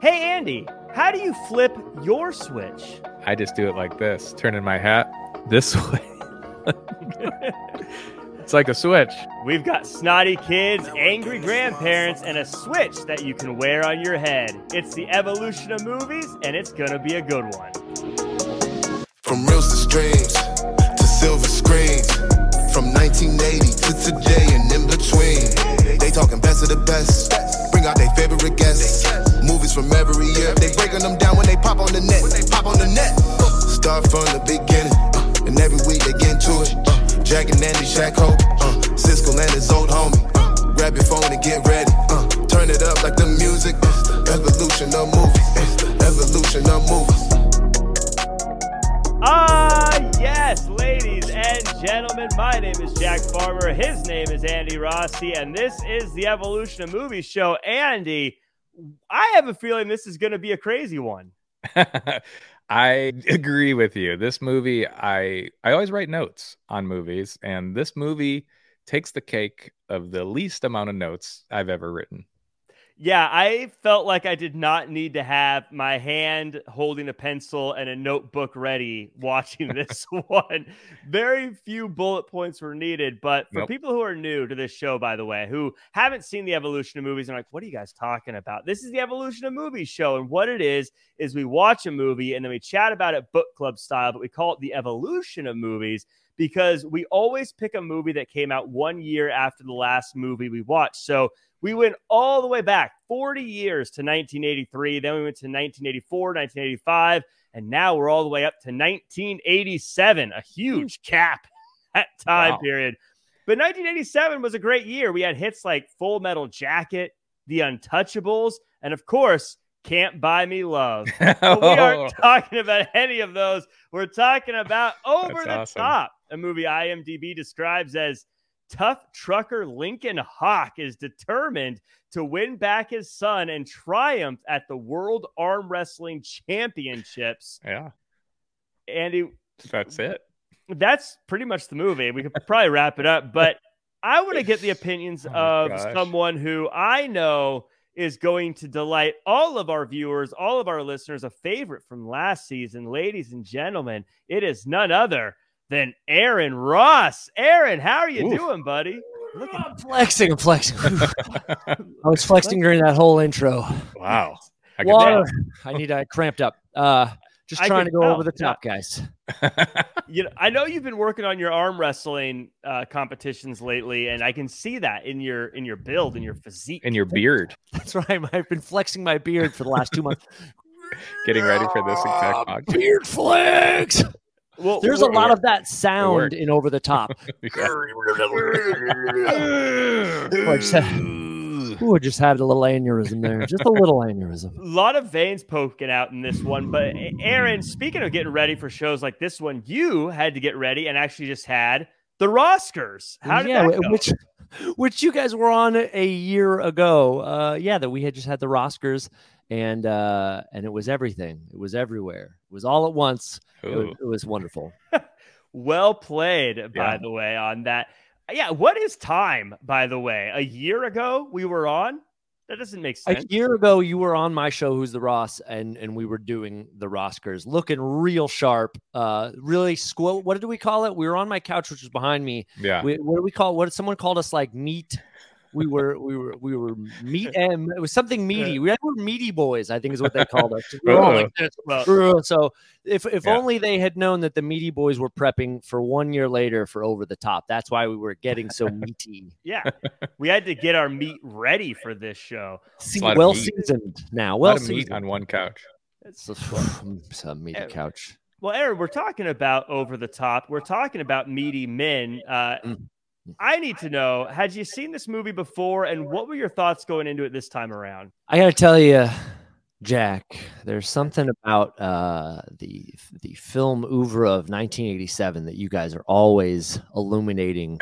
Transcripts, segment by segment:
Hey, Andy, how do you flip your switch? I just do it like this, turning my hat this way. it's like a switch. We've got snotty kids, angry grandparents, and a switch that you can wear on your head. It's the evolution of movies, and it's gonna be a good one. From reels to streams to silver screens. From 1980 to today and in between. They talking best of the best. Bring out their favorite guests. Movies from every year. They breaking them down when they pop on the net. When they pop on the net. Uh, Start from the beginning. uh, And every week they get into it. Uh, Jack and Andy, Shaq Hope. Uh, Cisco and his old homie. Uh, Grab your phone and get ready. Uh, Turn it up like the music. The evolution of movies. The evolution of movies. Ah, yes, ladies and gentlemen, my name is Jack Farmer. His name is Andy Rossi, and this is the Evolution of Movies show. Andy, I have a feeling this is going to be a crazy one. I agree with you. This movie, I I always write notes on movies, and this movie takes the cake of the least amount of notes I've ever written. Yeah, I felt like I did not need to have my hand holding a pencil and a notebook ready watching this one. Very few bullet points were needed. But for people who are new to this show, by the way, who haven't seen the evolution of movies and are like, what are you guys talking about? This is the evolution of movies show. And what it is, is we watch a movie and then we chat about it book club style, but we call it the evolution of movies because we always pick a movie that came out one year after the last movie we watched. So we went all the way back 40 years to 1983. Then we went to 1984, 1985, and now we're all the way up to 1987, a huge cap that time Wow. period. But 1987 was a great year. We had hits like Full Metal Jacket, The Untouchables, and of course, Can't Buy Me Love. But we Oh. aren't talking about any of those. We're talking about Over That's the awesome. Top, a movie IMDb describes as tough trucker Lincoln Hawk is determined to win back his son and triumph at the World Arm Wrestling Championships. yeah, And it, that's it. that's pretty much the movie. We could probably wrap it up, but I want to get the opinions Oh, of gosh. someone who I know is going to delight all of our viewers, all of our listeners, a favorite from last season. Ladies and gentlemen, it is none other than Aaron Ross. Aaron, how are you Oof. doing, buddy? Look at I'm flexing. I'm flexing. I was flexing during that whole intro. wow. I could Water. I need. I cramped up. Uh, just trying to go tell, over the yeah. top, guys. you know, I know you've been working on your arm wrestling uh, competitions lately, and I can see that in your in your build, in your physique. In your beard, That's right. I've been flexing my beard for the last two months. getting ready for this exact podcast. beard flex. Well, There's a we're- lot of that sound in over the top. Ooh, I just had, ooh, I just had a little aneurysm there. Just a little aneurysm. A lot of veins poking out in this one. But Aaron, speaking of getting ready for shows like this one, you had to get ready and actually just had the Roskers. How did yeah, that go? which which you guys were on a year ago. Uh, yeah, that we had just had the Roskers, and uh, and it was everything. It was everywhere. It was all at once. It was, it was wonderful. well played, by Yeah. the way, on that. Yeah, what is time, by the way? A year ago we were on? That doesn't make sense. A year ago, you were on my show, Who's the Ross, and and we were doing the Roskers, looking real sharp. Uh, really squo. What did we call it? We were on my couch, which was behind me. Yeah. We, what do we call? What did someone called us? Like meat. We were we were we were meat and it was something meaty. We were meaty boys, I think is what they called us. We were all like this. Well, So if if Yeah. only they had known that the meaty boys were prepping for one year later for over the top. That's why we were getting so meaty. yeah, we had to get our meat ready for this show. Se- lot of well seasoned now. A Well lot of meat seasoned. on one couch. It's a, it's a meaty couch. Well, Aaron, we're talking about over the top. We're talking about meaty men. Uh, Mm. I need to know: Had you seen this movie before, and what were your thoughts going into it this time around? I gotta tell you, Jack, there's something about uh, the the film oeuvre of 1987 that you guys are always illuminating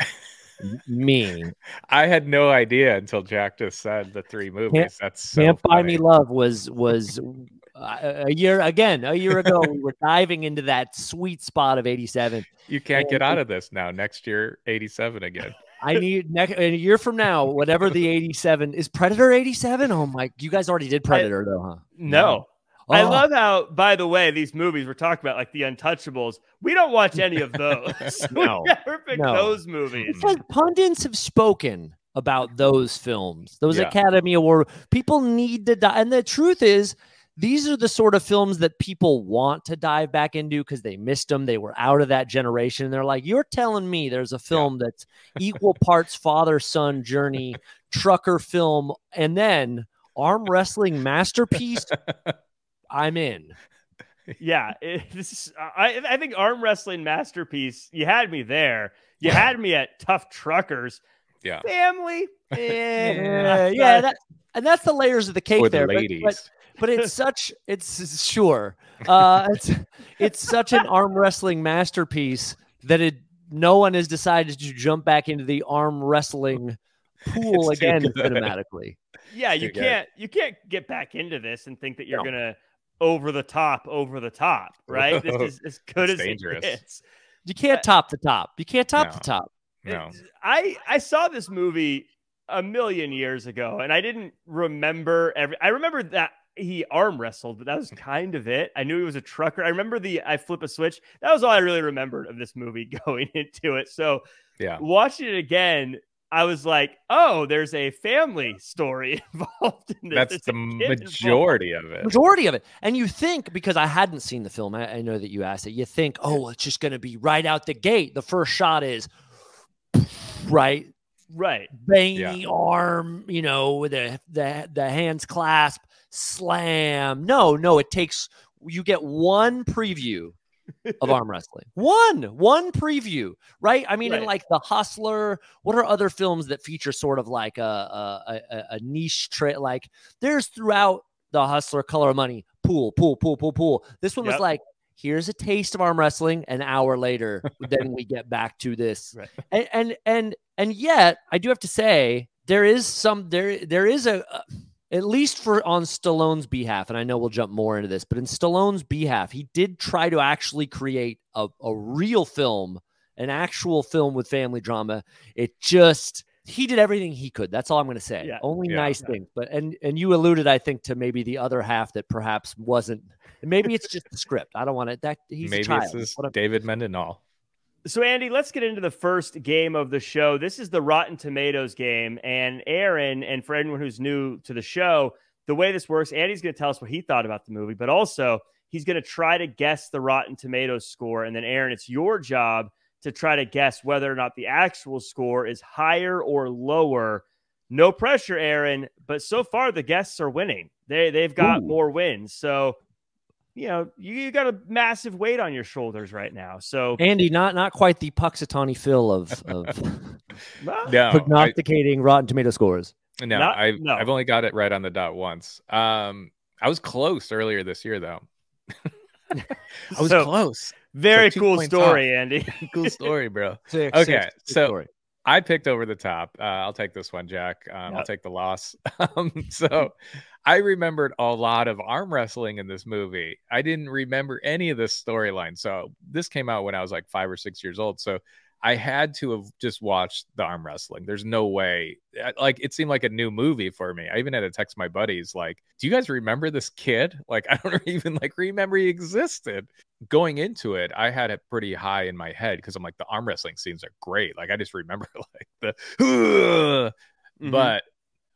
me. I had no idea until Jack just said the three movies. That's so Can't buy me love was was uh, a year again a year ago we were diving into that sweet spot of 87 You can't get out of this now. Next year, 87 again. I need next a year from now, whatever the 87 is Predator 87. Oh my, you guys already did Predator though, huh? No. I Oh. love how, by the way, these movies we're talking about, like the Untouchables, we don't watch any of those. No. we never pick No. those movies. because pundits have spoken about those films, those Yeah. Academy Award. People need to die. And the truth is, these are the sort of films that people want to dive back into because they missed them. They were out of that generation. And they're like, you're telling me there's a film that's equal parts father son journey, trucker film, and then arm wrestling masterpiece. I'm in. Yeah, it, this is, I, I think arm wrestling masterpiece. You had me there. You had me at tough truckers. Yeah. Family. eh, Yeah, yeah, that, and that's the layers of the cake For the there. ladies. But, but it's such it's sure uh it's it's such an arm wrestling masterpiece that it no one has decided to jump back into the arm wrestling pool It's again cinematically yeah, you Too can't you can't get back into this and think that you're No. gonna over the top, over the top, right? This is as good that's as dangerous. it gets. you can't top the top you can't top No. the top No. It- I I saw this movie a million years ago, and I didn't remember every. I remember that he arm wrestled, but that was kind of it. I knew he was a trucker. I remember the I flip a switch. That was all I really remembered of this movie going into it. So Yeah. watching it again, I was like, oh, there's a family story involved in this. That's There's the a kid involved. majority of it. majority of it and you think because i hadn't seen the film i, I know that you asked it you think oh it's just going to be right out the gate the first shot is right Right. veiny arm, you know, with the, the the hands clasp, slam. No, no, it takes you get one preview of arm wrestling. One, one preview, right? I mean, in Right. like The Hustler, what are other films that feature sort of like a a, a, a niche trait? Like there's throughout The Hustler, Color of Money, pool, pool, pool, pool, pool. This one was like, here's a taste of arm wrestling. An hour later, then we get back to this, Right. and and and and yet I do have to say there is some there there is a. a at least for on Stallone's behalf, and I know we'll jump more into this, but in Stallone's behalf, he did try to actually create a, a real film, an actual film with family drama. It just he did everything he could. That's all I'm going to say. Yeah. Only Yeah. nice things, but and and you alluded, I think, to maybe the other half that perhaps wasn't. Maybe it's just the script. I don't want it. That he's Maybe a child. it's this What a- David Mendenhall. So, Andy, let's get into the first game of the show. This is the Rotten Tomatoes game. And Aaron, and for anyone who's new to the show, the way this works, Andy's going to tell us what he thought about the movie, but also he's going to try to guess the Rotten Tomatoes score. And then, Aaron, it's your job to try to guess whether or not the actual score is higher or lower. No pressure, Aaron, but so far the guests are winning. They they've got Ooh. more wins. So, you know, you, you got a massive weight on your shoulders right now. So, Andy, not not quite the Punxsutawney Phil of of well, No, I, prognosticating Rotten Tomato scores. no, Not- I've, no. I've only got it right on the dot once. Um, I was close earlier this year, though. I was So- close. Very two cool points story, Andy. Cool story, bro. Six, Okay, six, six so- story. I picked over the top. Uh, I'll take this one, Jack. Um, I'll take the loss. Um, so I remembered a lot of arm wrestling in this movie. I didn't remember any of this storyline. So this came out when I was like five or six years old. So I had to have just watched the arm wrestling. There's no way. Like it seemed like a new movie for me. I even had to text my buddies, like, "Do you guys remember this kid?" Like I don't even like remember he existed. Going into it, I had it pretty high in my head because I'm like, the arm wrestling scenes are great. Like I just remember like the, Mhm. but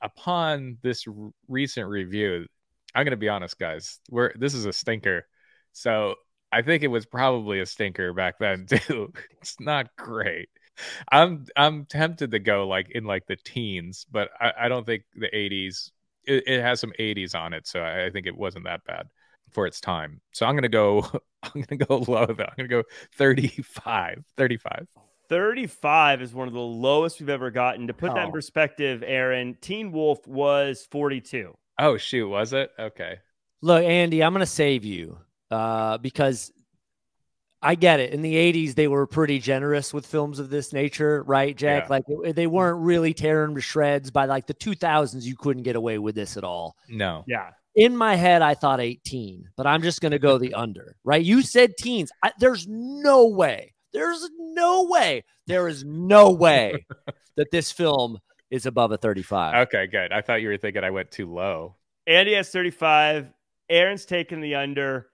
upon this r- recent review, I'm gonna be honest, guys. We're this is a stinker. So I think it was probably a stinker back then too. it's not great. I'm I'm tempted to go like in like the teens, but I, I don't think the 80s. It, it has some 80s on it, so I, I think it wasn't that bad for its time. So I'm gonna go. I'm gonna go low though. I'm gonna go 35. 35. 35 is one of the lowest we've ever gotten. To put that in Oh. perspective, Aaron, Teen Wolf was 42. Oh shoot, was it? Okay. Look, Andy, I'm going to save you uh, because I get it. In the 80s, they were pretty generous with films of this nature, right, Jack? Yeah. Like they weren't really tearing to shreds. By like the 2000s, you couldn't get away with this at all. No. Yeah. In my head, I thought 18, but I'm just going to go the under, right? You said teens. I, there's no way. There's no way. There is no way that this film is above a 35. Okay, good. I thought you were thinking I went too low. Andy has 35. Aaron's taking the under.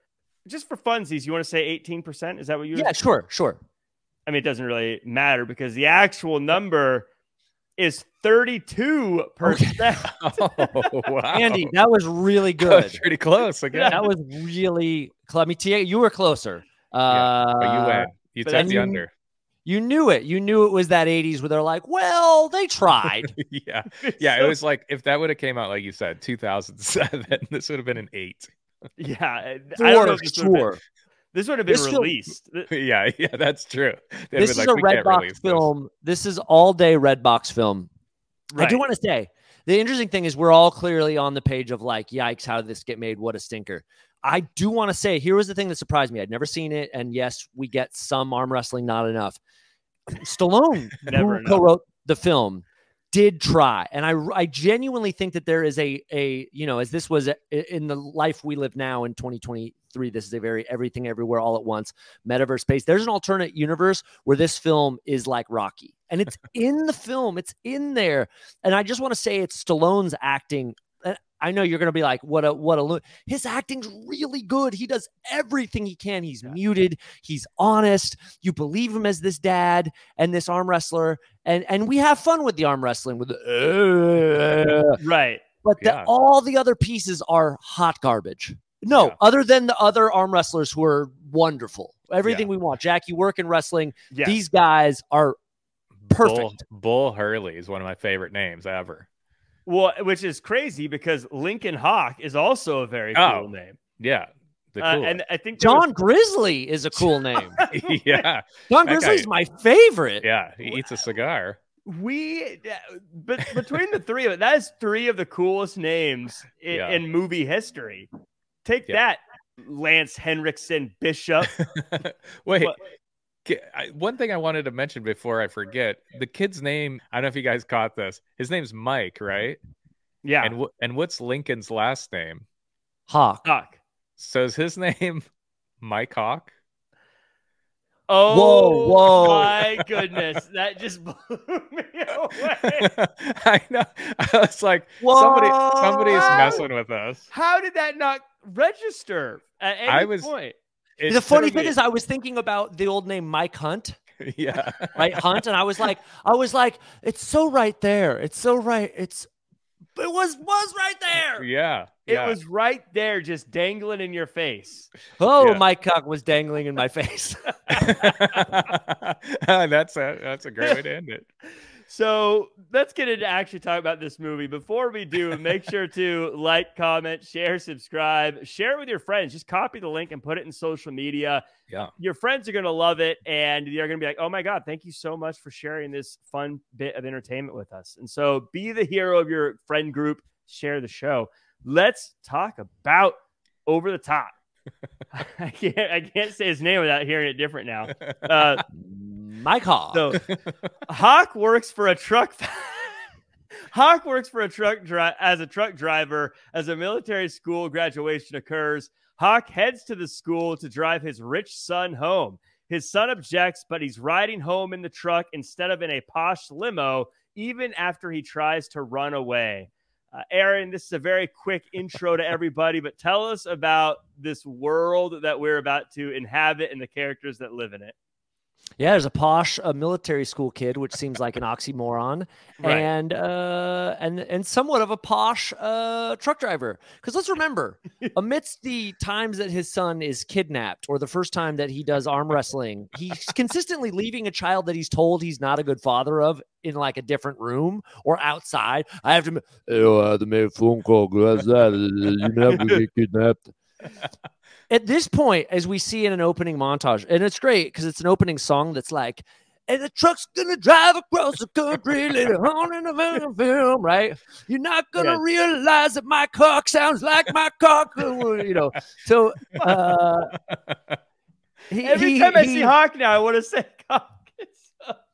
Just for funsies, you want to say 18%? Is that what you yeah, sure, sure. I mean, it doesn't really matter because the actual number is 32%. Okay. Oh, wow. Andy, that was really That good. was pretty close. Again. that was really let me tell you, you were closer. Yeah, Uh, but you win. You but took the you- under. You knew it. You knew it was that 80s where they're like, well, they tried. yeah, yeah. It was like if that would have came out like you said, 2007. This would have been an eight. Yeah. I don't know For if this would have been, this would have been This film- released. yeah, yeah. That's true. They'd This is like, a "We can't Redbox release this." film. This is all day Redbox film. I do want to say the interesting thing is we're all clearly on the page of like, yikes, how did this get made? What a stinker. I do want to say here was the thing that surprised me. I'd never seen it, and yes, we get some arm wrestling, not enough. Stallone, Never who co-wrote the film, did try, and I I genuinely think that there is a a you know as this was a, in the life we live now in 2023. This is a very everything everywhere all at once metaverse space. There's an alternate universe where this film is like Rocky, and it's in the film. It's in there, and I just want to say it's Stallone's acting. I know you're going to be like, what a what a lo-" his acting's really good. He does everything he can. He's muted. He's honest. You believe him as this dad and this arm wrestler, and and we have fun with the arm wrestling with the. "Uh," Right. but the, Yeah. all the other pieces are hot garbage. No, Yeah. other than the other arm wrestlers who are wonderful. Everything Yeah. we want. Jack, you work in wrestling. Yes. These guys are Bull, perfect. Bull Hurley is one of my favorite names ever. Well, which is crazy because Lincoln Hawk is also a very Oh, cool name. Yeah, the Uh, and I think there was- John Grizzly is a cool name. yeah, John That Grizzly's guy- my favorite. yeah. He eats a cigar. we, but between the three of it, that is three of the coolest names in, Yeah. in movie history. Take Yeah. that, Lance Henriksen Bishop. Wait. What- One thing I wanted to mention before I forget, the kid's name. I don't know if you guys caught this. His name's Mike, right? Yeah, And wh- and what's Lincoln's last name? Hawk. Hawk. So is his name Mike Hawk? Oh, whoa. whoa. Oh my goodness, that just blew me away. I know. I was like, somebody, somebody's messing with us. How did that not register at any I was- point? It the funny thing me- is, I was thinking about the old name Mike Hunt, yeah, right? Hunt, and I was like, I was like, it's so right there. It's so right. It's it was was right there. yeah, It yeah. was right there, just dangling in your face. Oh, Yeah. Mike cock was dangling in my face. that's a that's a great way to end it. So let's get into actually talk about this movie. Before we do, make sure to like, comment, share, subscribe, share it with your friends. Just copy the link and put it in social media. Yeah. Your friends are going to love it and they're going to be like, oh my God, thank you so much for sharing this fun bit of entertainment with us. And so be the hero of your friend group, share the show. Let's talk about Over the Top. I can't I can't say his name without hearing it different now. Uh, Mike Hawk. so Hawk works for a truck. Hawk works for a truck dri- as a truck driver as a military school graduation occurs. Hawk heads to the school to drive his rich son home. His son objects, but he's riding home in the truck instead of in a posh limo, even after he tries to run away. Uh, Aaron, this is a very quick intro to everybody, but tell us about this world that we're about to inhabit and the characters that live in it. Yeah, there's a posh a military school kid, which seems like an oxymoron, Right. and uh, and and somewhat of a posh uh, truck driver. Because let's remember, amidst the times that his son is kidnapped, or the first time that he does arm wrestling, he's consistently leaving a child that he's told he's not a good father of in like a different room or outside. I have to. ma- Oh, I had to make a phone call. What's that? You never get kidnapped. At this point, as we see in an opening montage, and it's great because it's an opening song that's like, and the truck's gonna drive across the country later on in the film, right? You're not gonna Yes. realize that my cock sounds like my cock, you know. So, uh, he- Every he- time I see Hawk now, I want to say Hawk.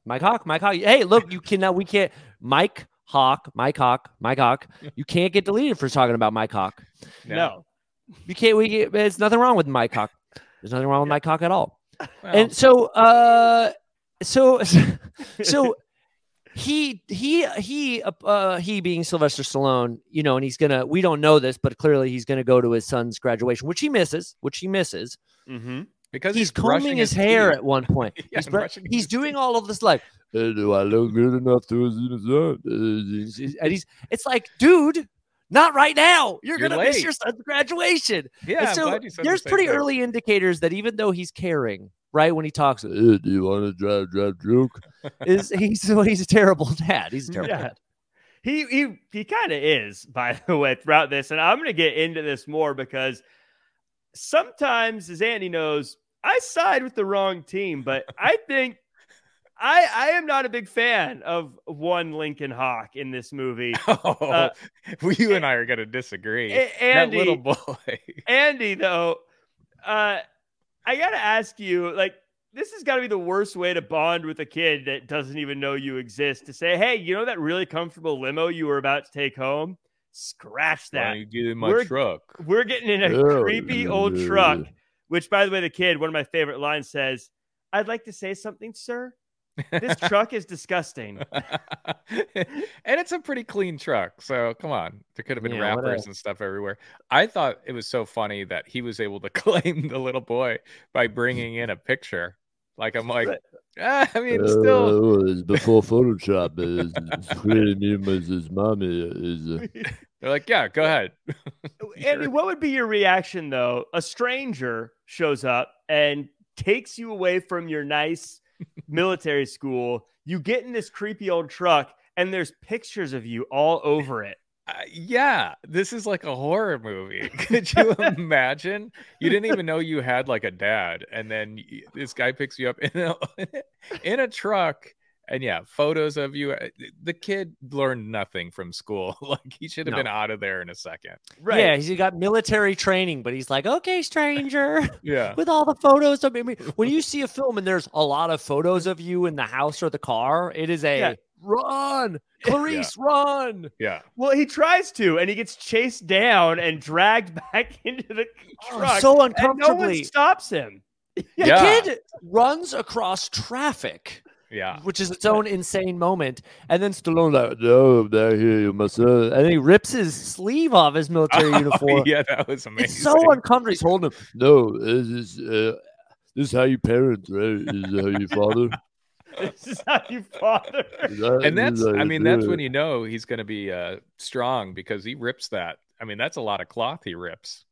Mike Hawk, Mike Hawk. Hey, look, you cannot, we can't, Mike Hawk, Mike Hawk, Mike Hawk. You can't get deleted for talking about Mike Hawk. No. You can't, we, get- there's nothing wrong with Mike Hawk. There's nothing wrong with Mike Hawk at all. Well, and so uh so so he he he uh, he being Sylvester Stallone, you know, and he's gonna. We don't know this, but clearly he's gonna go to his son's graduation, which he misses, which he misses. Mm-hmm. because he's, brushing combing his, hair at one point. Yeah, he's br- he's doing all of this like, "Hey, do I look good enough to and he's it's like, dude, not right now. You're, You're gonna miss your son's graduation. Yeah, And I'm so glad you said the there's pretty thing. early indicators that even though he's caring, right when he talks, "Hey, do you want to drive drive drunk? Is he's he's a terrible dad. He's a terrible Yeah. dad. He he he kind of is, by the way, throughout this, and I'm going to get into this more because sometimes, as Andy knows, I side with the wrong team, but I think I I am not a big fan of one Lincoln Hawk in this movie. Oh, Uh, well, you and I are going to disagree. A- that little boy. Andy, though, uh, I gotta ask you, like, this has got to be the worst way to bond with a kid that doesn't even know you exist. To say, hey, you know that really comfortable limo you were about to take home? Scratch Why that. don't you get in my We're- truck? We're getting in a Yeah, creepy old yeah, truck. Which, by the way, the kid, one of my favorite lines says, "I'd like to say something, sir. This truck is disgusting." and it's a pretty clean truck. So come on. There could have been Yeah, what wrappers and stuff everywhere. I thought it was so funny that he was able to claim the little boy by bringing in a picture. Like I'm like, ah, I mean, still, Uh, it's before Photoshop. It's creating him as his mommy is. Uh, they're like, yeah, go ahead. Andy, what would be your reaction though? A stranger shows up and takes you away from your nice military school. You get in this creepy old truck, and there's pictures of you all over it. Uh, yeah, this is like a horror movie. Could you imagine? You didn't even know you had like a dad, and then this guy picks you up in a in a truck, and yeah, photos of you. Uh, The kid learned nothing from school. Like he should have No. been out of there in a second. Right. Yeah, he's got military training, but he's like, okay, stranger, Yeah, with all the photos of me. When you see a film and there's a lot of photos of you in the house or the car, it is a Yeah. run, Clarice, run. yeah. Well, he tries to, and he gets chased down and dragged back into the Oh, truck. so and no one stops him. The Yeah. kid runs across traffic. Yeah. which is its own insane moment. And then Stallone like, no, there here, my son. And he rips his sleeve off his military Oh, uniform. yeah, that was amazing. It's so uncomfortable. He's holding him. No, this is uh, this is how you parent, right? This is how you father. This is how you father. and that's i mean that's when you know he's going to be uh strong because he rips that i mean that's a lot of cloth he rips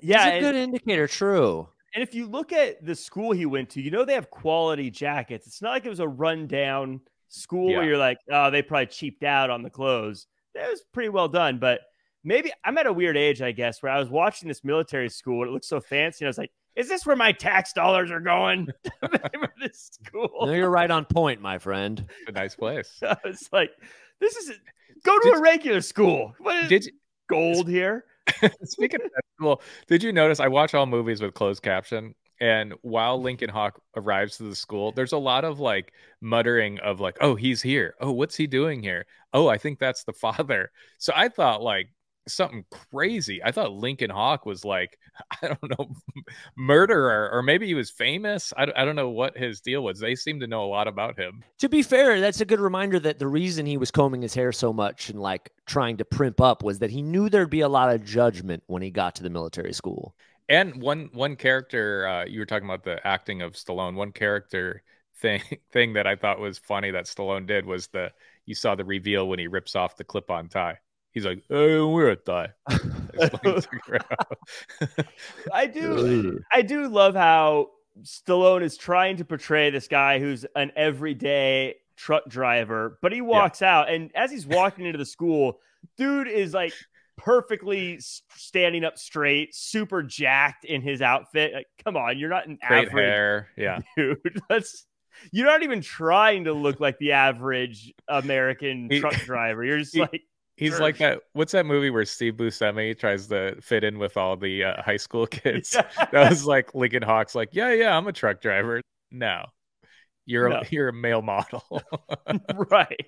Yeah, it's a and, good indicator. True. And if you look at the school he went to, you know they have quality jackets. It's not like it was a rundown school Yeah. where you're like, oh, they probably cheaped out on the clothes. It was pretty well done, but maybe I'm at a weird age, I guess, where I was watching this military school and it looked so fancy. And I was like, is this where my tax dollars are going for this school? No, you're right on point, my friend. a nice place I was like, this is go to Did- a regular school. What is did gold here? speaking of that school did you notice i watch all movies with closed caption and while mm-hmm. lincoln hawk arrives to the school there's a lot of like muttering of like oh he's here. Oh what's he doing here? Oh i think that's the father. So i thought like something crazy i thought lincoln hawk was like i don't know murderer or maybe he was famous I, I don't know what his deal was they seem to know a lot about him To be fair, that's a good reminder that the reason he was combing his hair so much and like trying to primp up was that he knew there'd be a lot of judgment when he got to the military school. And one one character uh, you were talking about the acting of Stallone. One character thing thing that I thought was funny that Stallone did was the you saw the reveal when he rips off the clip-on tie. He's like, oh, "I don't wear a tie." Explains to Guerrero. I do I do love how Stallone is trying to portray this guy who's an everyday truck driver, but he walks out and as he's walking into the school, dude is like perfectly standing up straight, super jacked in his outfit. Like, come on, you're not an Great average hair, yeah. dude. That's you're not even trying to look like the average American He- truck driver. You're just he- like He's like that. What's that movie where Steve Buscemi tries to fit in with all the uh, high school kids? That was like Lincoln Hawk's like, "Yeah, yeah, I'm a truck driver." No, you're No. a you're a male model. right.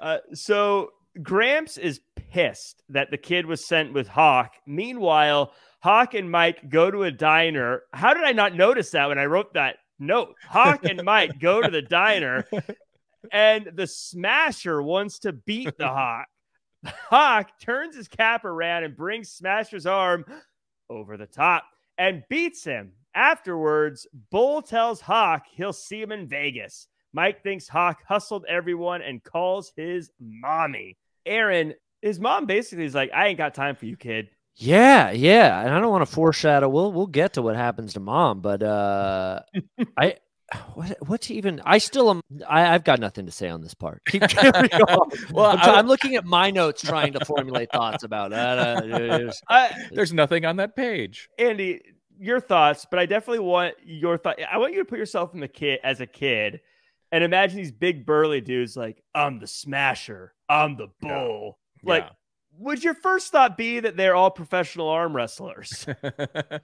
Uh, so Gramps is pissed that the kid was sent with Hawk. Meanwhile, Hawk and Mike go to a diner. How did I not notice that when I wrote that note? Hawk and Mike go to the diner. and the Smasher wants to beat the Hawk. Hawk turns his cap around and brings Smasher's arm over the top and beats him. Afterwards, Bull tells Hawk he'll see him in Vegas. Mike thinks Hawk hustled everyone and calls his mommy. Aaron, his mom basically is like, I ain't got time for you, kid. Yeah, yeah, and I don't want to foreshadow. We'll we'll get to what happens to mom, but uh, I what what's even? I still am. I, I've got nothing to say on this part. Keep carrying on. Well, I'm, I- try- I'm looking at my notes, trying to formulate thoughts about I, There's nothing on that page. Andy, your thoughts, but I definitely want your thought. I want you to put yourself in the kid as a kid and imagine these big burly dudes like, I'm the smasher, I'm the bull. Like, Yeah. would your first thought be that they're all professional arm wrestlers?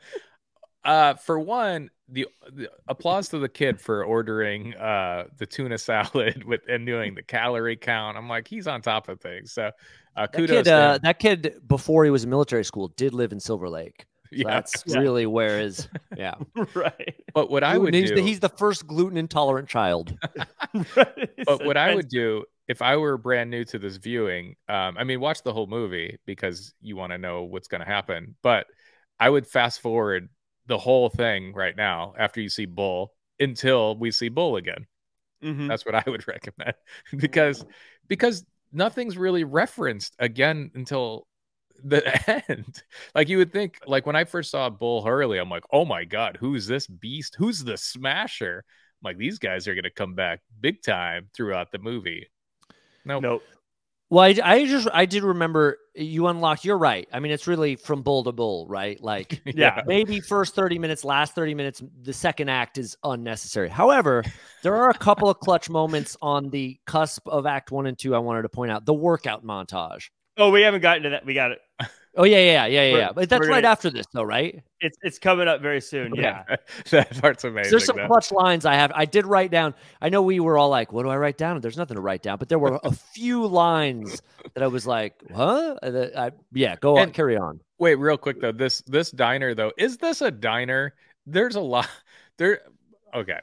uh, for one, the, the applause to the kid for ordering uh the tuna salad with and doing the calorie count. I'm like, he's on top of things. So uh, that kudos kid. to Uh, that kid before he was in military school did live in Silver Lake. So yeah. That's Yeah. really where his yeah. right. But what I would he's, do, the, he's the first gluten intolerant child. but what I would do if I were brand new to this viewing, um, I mean, watch the whole movie because you want to know what's going to happen. But I would fast forward the whole thing right now after you see Bull until we see Bull again. Mhm. That's what I would recommend because because nothing's really referenced again until the end. Like you would think, like when I first saw Bull Hurley, I'm like, oh my god, who's this beast? Who's the Smasher? I'm like these guys are gonna come back big time throughout the movie. No, Nope. Well, I, I just I did remember you unlocked. You're right. I mean, it's really from bull to bull, right? Like Yeah. maybe first 30 minutes, last 30 minutes, the second act is unnecessary. However, there are a couple of clutch moments on the cusp of act one and two I wanted to point out. The workout montage. Oh, we haven't gotten to that. We got it. Oh, yeah, yeah, yeah, yeah, yeah. But that's we're right after this, though, right? It's it's coming up very soon. Yeah. that part's amazing. There's some though. clutch lines I have. I did write down. I know we were all like, what do I write down? There's nothing to write down, but there were a few lines that I was like, huh? And I, yeah, go on, carry on. Wait, real quick though. This this diner though, is this a diner? There's a lot there. Okay.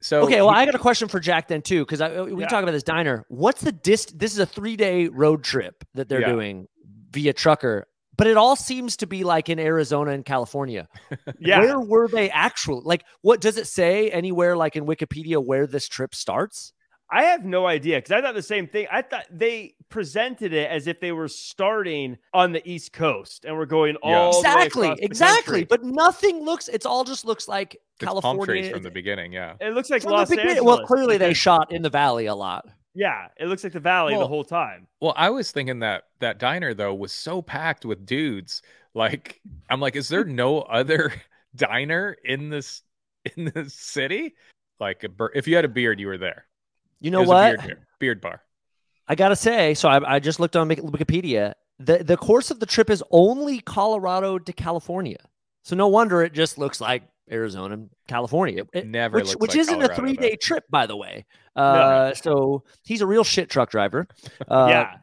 So Okay, well, he- I got a question for Jack then too, because we Yeah. talk about this diner. What's the dist? This is a three day road trip that they're Yeah. doing via trucker, but it all seems to be like in Arizona and California. Yeah. Where were they actually? Like, what does it say anywhere, like in Wikipedia, where this trip starts? I have no idea because I thought the same thing. I thought they presented it as if they were starting on the East Coast and we're going Yeah. all the way exactly, the exactly. But nothing looks. It's all just looks like it's palm California trees from the beginning. Yeah. It looks like From Los Angeles. Well, clearly they shot in the valley a lot. Yeah, it looks like the valley the whole time. Well, I was thinking that that diner though was so packed with dudes. Like, I'm like, is there no other diner in this in this city? Like, a, bur- if you had a beard, you were there. You know what? Beard, beard bar. I gotta say, so I, I just looked on Wikipedia. The the course of the trip is only Colorado to California, so no wonder it just looks like Arizona, and California, It- Never which which like isn't Colorado, a three day trip, by the way. Uh, so he's a real shit truck driver. Uh, yeah,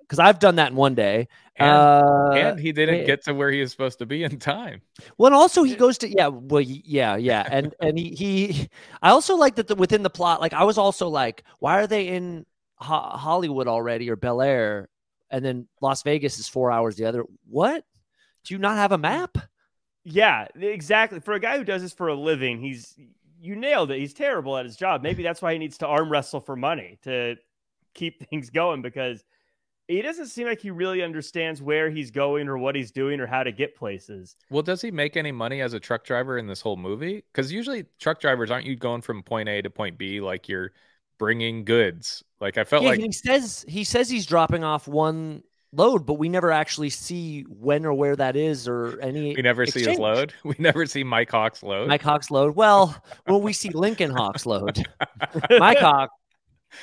because I've done that in one day. And, uh, and he didn't get to where he was supposed to be in time. Well, and also he goes to yeah, well, yeah, yeah, and and he he. I also like that the, within the plot. Like I was also like, why are they in Ho- Hollywood already or Bel Air, and then Las Vegas is four hours the other? What? Do you not have a map? Yeah, exactly. For a guy who does this for a living, he's you nailed it. He's terrible at his job. Maybe that's why he needs to arm wrestle for money to keep things going because he doesn't seem like he really understands where he's going or what he's doing or how to get places. Well, does he make any money as a truck driver in this whole movie? Because usually truck drivers aren't you going from point A to point B like you're bringing goods? Like I felt yeah, like he says he says he's dropping off one load, but we never actually see when or where that is or any. we never see his load. We never see Mike Hawk's load. Mike Hawk's load. Well, well, we see Lincoln Hawk's load. Mike Hawk,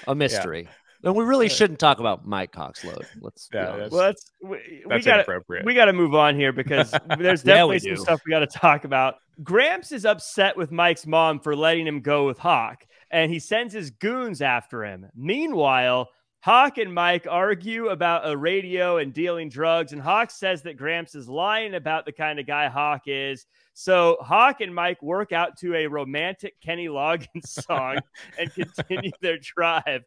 a mystery. And we really shouldn't talk about Mike Hawk's load. Let's be Yeah, honest. Well, that's we, we That's got inappropriate. we got to move on here because there's definitely we some do. stuff we got to talk about. Gramps is upset with Mike's mom for letting him go with Hawk, and he sends his goons after him. Meanwhile, Hawk and Mike argue about a radio and dealing drugs, and Hawk says that Gramps is lying about the kind of guy Hawk is. So Hawk and Mike work out to a romantic Kenny Loggins song and continue their drive.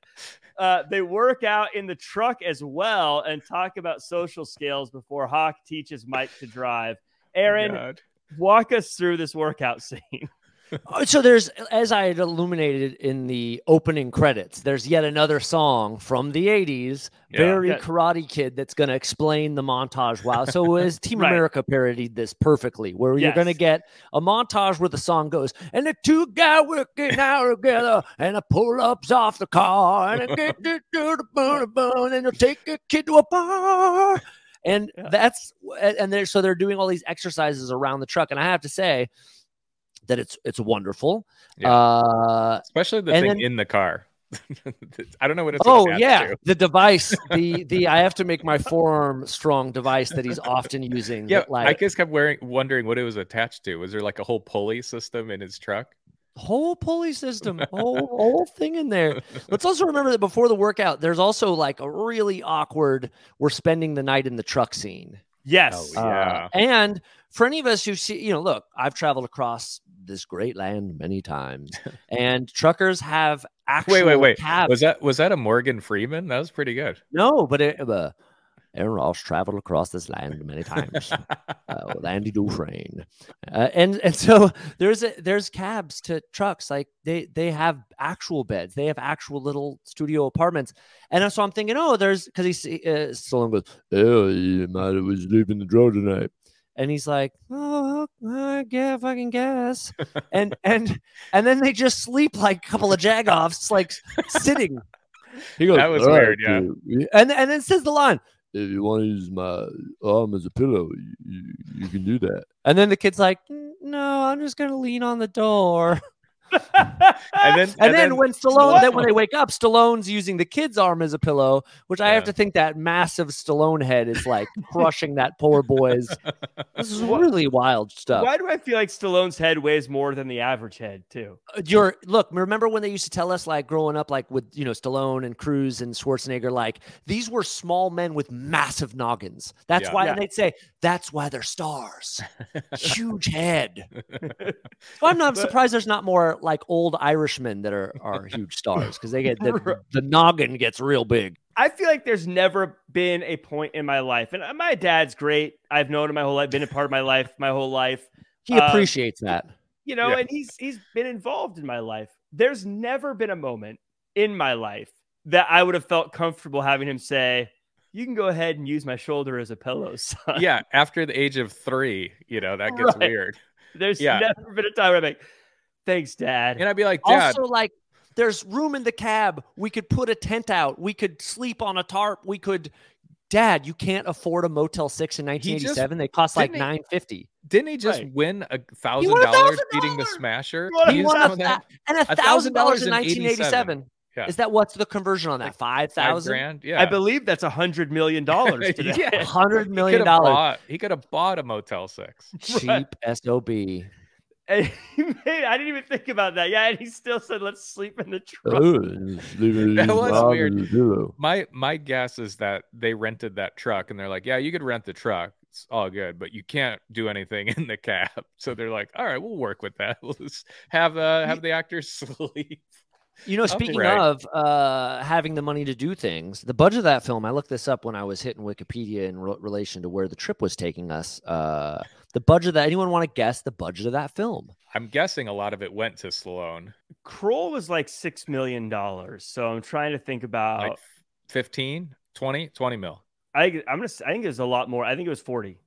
Uh, they work out in the truck as well and talk about social skills before Hawk teaches Mike to drive. Aaron, God. walk us through this workout scene. So there's, as I had illuminated in the opening credits, there's yet another song from the '80s, Yeah. very Yeah. Karate Kid, that's going to explain the montage. Wow! So as Team Right. America parodied this perfectly, where you're going to get a montage where the song goes, and the two guys working out together, and the pull-ups off the car, and a get to do the boom boom, and they'll take a kid to a bar. And Yeah. that's and they're so they're doing all these exercises around the truck, and I have to say that it's it's wonderful. Yeah. Uh, Especially the thing then- in the car. I don't know what it's. oh yeah, to. the device, the the I have to make my forearm strong device that he's often using. Yeah, that, like I just kept wearing, wondering what it was attached to. Was there like a whole pulley system in his truck? whole pulley system, whole whole thing in there. Let's also remember that before the workout, there's also like a really awkward. We're spending the night in the truck scene. Yes. Oh, Uh, Yeah. and for any of us who see, you know, look, I've traveled across this great land many times, and truckers have actual Wait, wait, wait. Was that was that a Morgan Freeman? That was pretty good. No, but it, uh, Aaron Ross traveled across this land many times. Uh, with Andy Dufresne, uh, and and so there's a, there's cabs to trucks. Like they they have actual beds, they have actual little studio apartments, and so I'm thinking, oh, there's because he's uh, Stallone goes, oh, you might have was leaving the draw tonight, and he's like, oh, I guess fucking guess, and and and then they just sleep like a couple of jagoffs, like sitting. He goes, That was "All weird, yeah. dude." And and then says the line, if you want to use my arm as a pillow, you, you, you can do that. And then the kid's like, "Mm, no, I'm just gonna lean on the door. And then And, then, when Stallone, then when they wake up, Stallone's using the kid's arm as a pillow, which I have to think that massive Stallone head is like crushing that poor boy's. This is What- really wild stuff. Why do I feel like Stallone's head weighs more than the average head, too? Uh, You're look. Remember when they used to tell us, like growing up, like with you know Stallone and Cruise and Schwarzenegger, like these were small men with massive noggins. That's Yeah. why, Yeah. and they'd say that's why they're stars. Huge head. So I'm not But- surprised there's not more like old Irishmen that are are huge stars because they get the, the noggin gets real big. I feel like there's never been a point in my life, and uh, my dad's great. I've known him my whole life, been a part of my life my whole life. He Uh, appreciates that. you know, Yeah. and he's he's been involved in my life. There's never been a moment in my life that I would have felt comfortable having him say, "You can go ahead and use my shoulder as a pillow, son." yeah, after the age of three, you know that gets Right. weird. There's Yeah. never been a time where I'm like, "Thanks, Dad." And I'd be like, Dad, Also, like, there's room in the cab. We could put a tent out. We could sleep on a tarp. We could. Dad, you can't afford a Motel Six in He just- 1987. they cost like nine fifty. didn't he just Right. win a thousand dollars beating the Smasher? He won He He won a of that. and a $1,000 thousand in in 1987. Yeah. Is that what's the conversion on that? Like Five Five thousand. Yeah, I believe that's a hundred million dollars today. Yeah. Hundred He million could have dollars. He could have bought a Motel Six. Cheap sob. And he made- I didn't even think about that. Yeah, and he still said, "Let's sleep in the truck." That was weird. My my guess is that they rented that truck and they're like, yeah, you could rent the truck. It's all good, but you can't do anything in the cab. So they're like, all right, we'll work with that. We'll just have uh have the actors sleep. You know, speaking right. of uh, having the money to do things, the budget of that film, I looked this up when I was hitting Wikipedia in re- relation to where the trip was taking us. Uh, the budget that, anyone want to guess the budget of that film? I'm guessing a lot of it went to Stallone. Kroll was like six million dollars. So I'm trying to think about. Like 15, 20, 20 mil. I I'm gonna. s- I think it was a lot more. I think it was 40.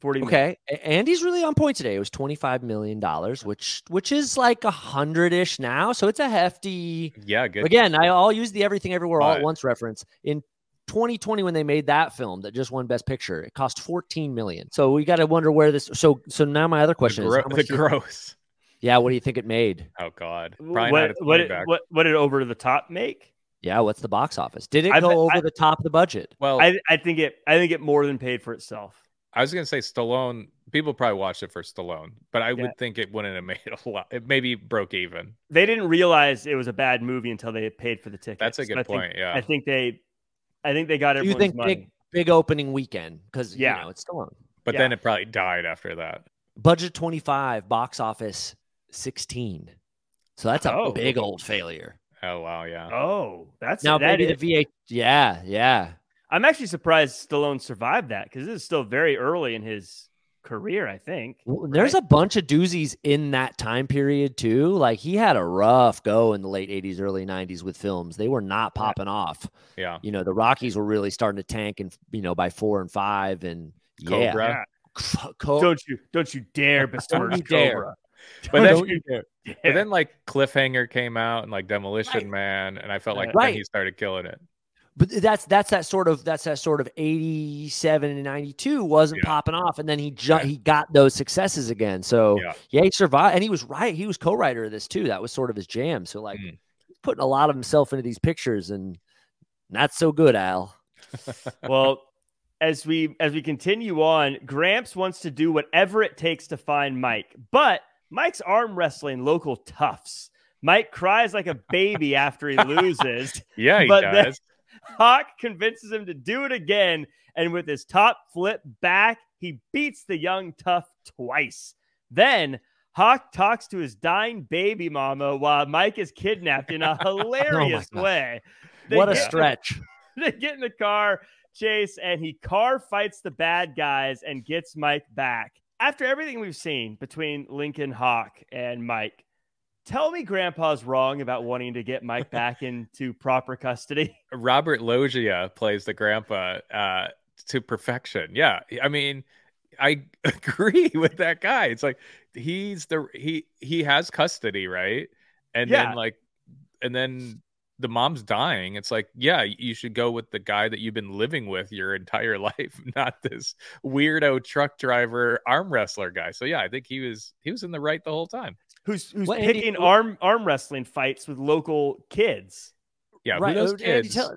40. Okay, A- Andy's really on point today. It was twenty five million dollars, which which is like a hundred ish now. So it's a hefty. Yeah, good. Again, I, I'll use the everything everywhere all at once reference. In 2020, when they made that film that just won Best Picture, it cost 14 million. So we got to wonder where this. So so now my other the, question gro- is, how the much do you- gross. yeah, what do you think it made? Oh God, What what had what, money did, what what did over the top make? Yeah, what's the box office? Did it I go bet- over I- the top of the budget? Well, I I think it. I think it more than paid for itself. I was gonna say Stallone. People probably watched it for Stallone, but I Yeah. would think it wouldn't have made a lot. It maybe broke even. They didn't realize it was a bad movie until they paid for the ticket. That's a good I think- point. Yeah, I think they I think they got Do you think money. big big opening weekend because Yeah. you know it's Stallone. But Yeah. then it probably died after that. Budget twenty five, box office sixteen. So that's a Oh. big old failure. Oh wow, yeah. Oh, that's Now that maybe is- the VH. Yeah, yeah. I'm actually surprised Stallone survived that because this is still very early in his career. I think. Well, There's right? a bunch of doozies in that time period too. Like he had a rough go in the late 80s, early 90s with films. They were not popping off. Yeah. You know, the Rockies were really starting to tank and you know by four and five and yeah. Cobra. Co- Don't you don't you dare besmirch you dare. But Don't then, you dare. but then like Cliffhanger came out and like Demolition Right. Man, and I felt like Right. then he started killing it. But that's that's that sort of that's that sort of 87 and 92 wasn't Yeah. popping off and then he ju- Right. he got those successes again. So Yeah. yeah, he survived and he was right. He was co-writer of this too. That was sort of his jam. So like Mm. putting a lot of himself into these pictures and not so good, Al. well, as we as we continue on, Gramps wants to do whatever it takes to find Mike, but Mike's arm wrestling local toughs. Mike cries like a baby after he loses. Yeah, he But then- does. Hawk convinces him to do it again, and with his top flip back, he beats the young tough twice. Then Hawk talks to his dying baby mama while Mike is kidnapped in a oh hilarious God. way. They what a in the- stretch. they get in the car chase and he car fights the bad guys and gets Mike back. After everything we've seen between Lincoln Hawk and Mike, tell me grandpa's wrong about wanting to get Mike back into proper custody. Robert Loggia plays the grandpa uh, to perfection. Yeah, I mean, I agree with that guy. It's like he's the he he has custody, right? And Yeah. then like, and then the mom's dying. It's like, yeah, you should go with the guy that you've been living with your entire life, not this weirdo truck driver arm wrestler guy. So yeah, I think he was he was in the right the whole time. Who's who's Well, Andy, picking wh- arm arm wrestling fights with local kids? Yeah, right. those Andy, kids? tell,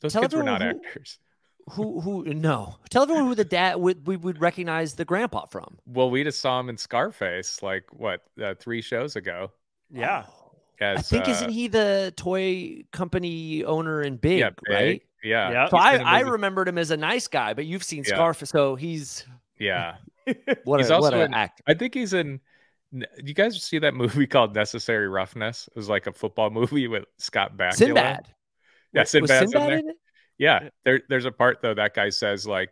those tell kids were not who- actors. who who no. Tell everyone who the dad would we would recognize the grandpa from. Well, we just saw him in Scarface, like what uh, three shows ago. Yeah. As, I think uh, isn't he the toy company owner in Big, yeah, Big, right? Yeah, Yeah. So He's I, in a I movie- remembered him as a nice guy, but you've seen Yeah. Scarface, so he's yeah. what He's a, what an in- actor. I think he's in. N- You guys see that movie called Necessary Roughness? It was like a football movie with Scott Bakula. Sinbad. Yeah, Was- was Sinbad's in Sinbad there. in it? Yeah, there, there's a part though that guy says like,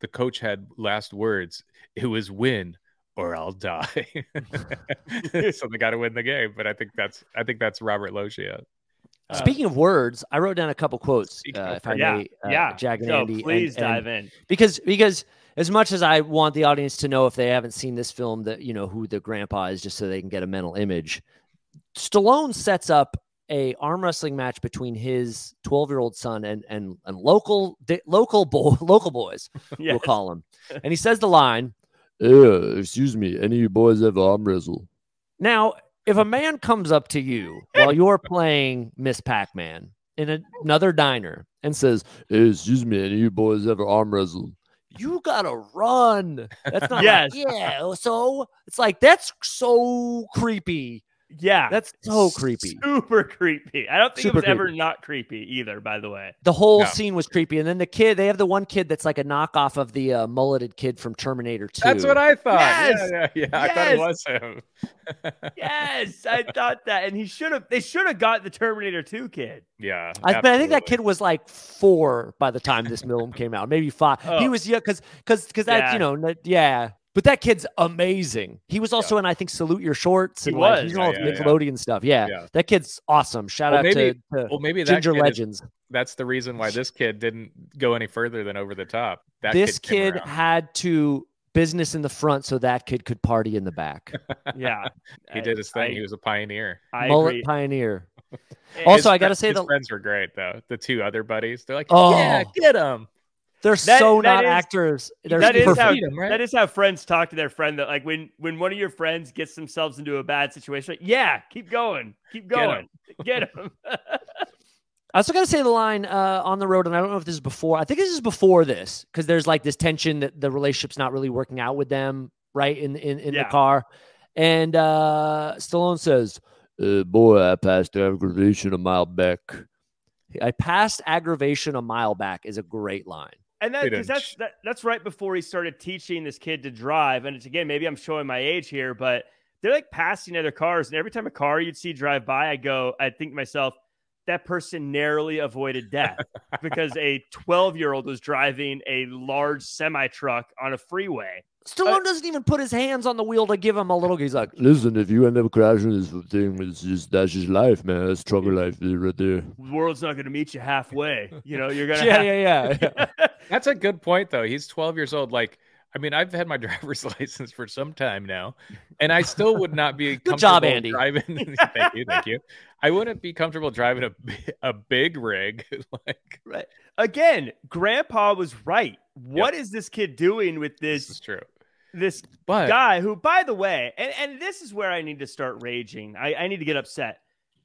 the coach had last words. It was win or I'll die. so they got to win the game. But I think that's I think that's Robert Loggia. Uh, Speaking of words, I wrote down a couple quotes, Speaking uh, if I yeah, may, uh, yeah. Jag and So Andy. please and- dive in. because because as much as I want the audience to know if they haven't seen this film that you know who the grandpa is, just so they can get a mental image. Stallone sets up a arm wrestling match between his 12 year old son and and and local di- local boy, local boys we'll call him, and he says the line, "Yeah, excuse me, any of you boys ever arm wrestle?" Now, if a man comes up to you while you're playing Miss Pac Man in a- another diner and says, hey, "Excuse me, any of you boys ever arm wrestle?" You gotta run. That's not Yes. like, yeah. Oh, so it's like that's so creepy. Yeah. That's so creepy. Super creepy. I don't think Super it was ever not creepy either, by the way. The whole No. scene was creepy, and then the kid. They have the one kid that's like a knockoff of the uh, mulleted kid from Terminator Two. That's what I thought. Yes! Yeah, yeah, yeah. I thought it was him. Yes, I thought that. And he should have they should have got the Terminator 2 kid. yeah. I, but I think that kid was like four by the time this film came out, maybe five. He Oh. was yeah, because because because that you know yeah. But that kid's amazing. He was also in I think Salute Your Shorts He and like he's in all Yeah, the yeah, yeah. Nickelodeon stuff. Yeah, Yeah. that kid's awesome. Shout Well, out maybe- to, to Well, maybe that Ginger kid is- Legends. that's the reason why this kid didn't go any further than over the top. That this came kid had to business in the front so that kid could party in the back. Yeah. he did his thing. I, he was a pioneer. I Mullet agree. pioneer. Also, His I gotta say his the- friends were great though. The two other buddies, they're like, Oh. yeah, get him. They're That- so that not is- actors. They're that is how Feed 'em, right? that is how friends talk to their friend that like when when one of your friends gets themselves into a bad situation like, yeah keep going keep going get him I also got to say the line uh, on the road, and I don't know if this is before. I think this is before this because there's like this tension that the relationship's not really working out with them, right? In in, in Yeah. the car, and uh, Stallone says, uh, "Boy, I passed aggravation a mile back. I passed aggravation a mile back is a great line. And that that's that, that's right before he started teaching this kid to drive. And it's again, maybe I'm showing my age here, but they're like passing other cars, and every time a car you'd see drive by, I go, I think to myself, that person narrowly avoided death because a 12 year old was driving a large semi truck on a freeway. Stallone doesn't even put his hands on the wheel to give him a little. He's like, "Listen, if you end up crashing this thing, it's just that's just life, man. That's trucker life right there." The world's not going to meet you halfway. You know, you're gonna. Yeah, have- yeah, yeah. yeah. That's a good point, though. He's 12 years old. Like, I mean, I've had my driver's license for some time now, and I still would not be Good job, Andy. Driving. thank you, thank you. I wouldn't be comfortable driving a a big rig. like, Right. Again, Grandpa was right. What is this kid doing with this this is true. This But guy who, by the way, and, and this is where I need to start raging. I, I need to get upset.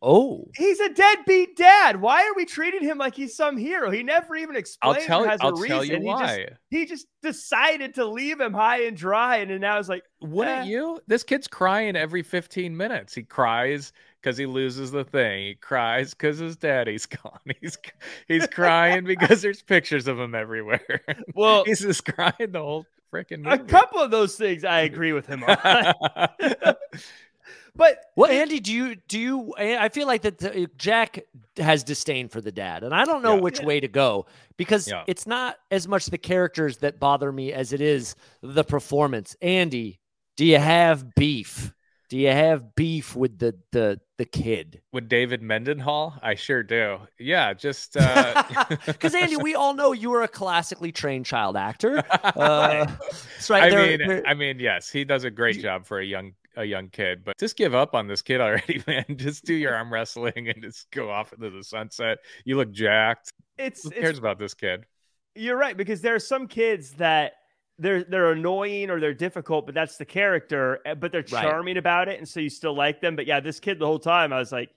Oh, He's a deadbeat dad. Why are we treating him like he's some hero? He never even I'll explained tell or you. I'll reason. tell you he why. Just, he just decided to leave him high and dry, and then now it's like, Wouldn't eh. you? This kid's crying every 15 minutes. He cries because he loses the thing. He cries because his daddy's gone. He's he's crying because there's pictures of him everywhere. well, he's just crying the whole freaking a couple of those things I agree with him on. but well, Andy, do you do you? I feel like that Jack has disdain for the dad, and I don't know Yeah. which way to go because Yeah. it's not as much the characters that bother me as it is the performance. Andy, do you have beef? Do you have beef with the the the kid? With David Mendenhall, I sure do. Yeah, just uh, Because Andy, we all know you are a classically trained child actor. Uh, that's right. I mean, I mean, yes, he does a great job for a young a young kid, but just give up on this kid already, man. Just do your arm wrestling and just go off into the sunset. You look jacked. it's, Who it's cares about this kid? You're right because there are some kids that they're they're annoying or they're difficult, but that's the character. eh, But they're Right. charming about it, and so you still like them. But yeah, this kid the whole time I was like,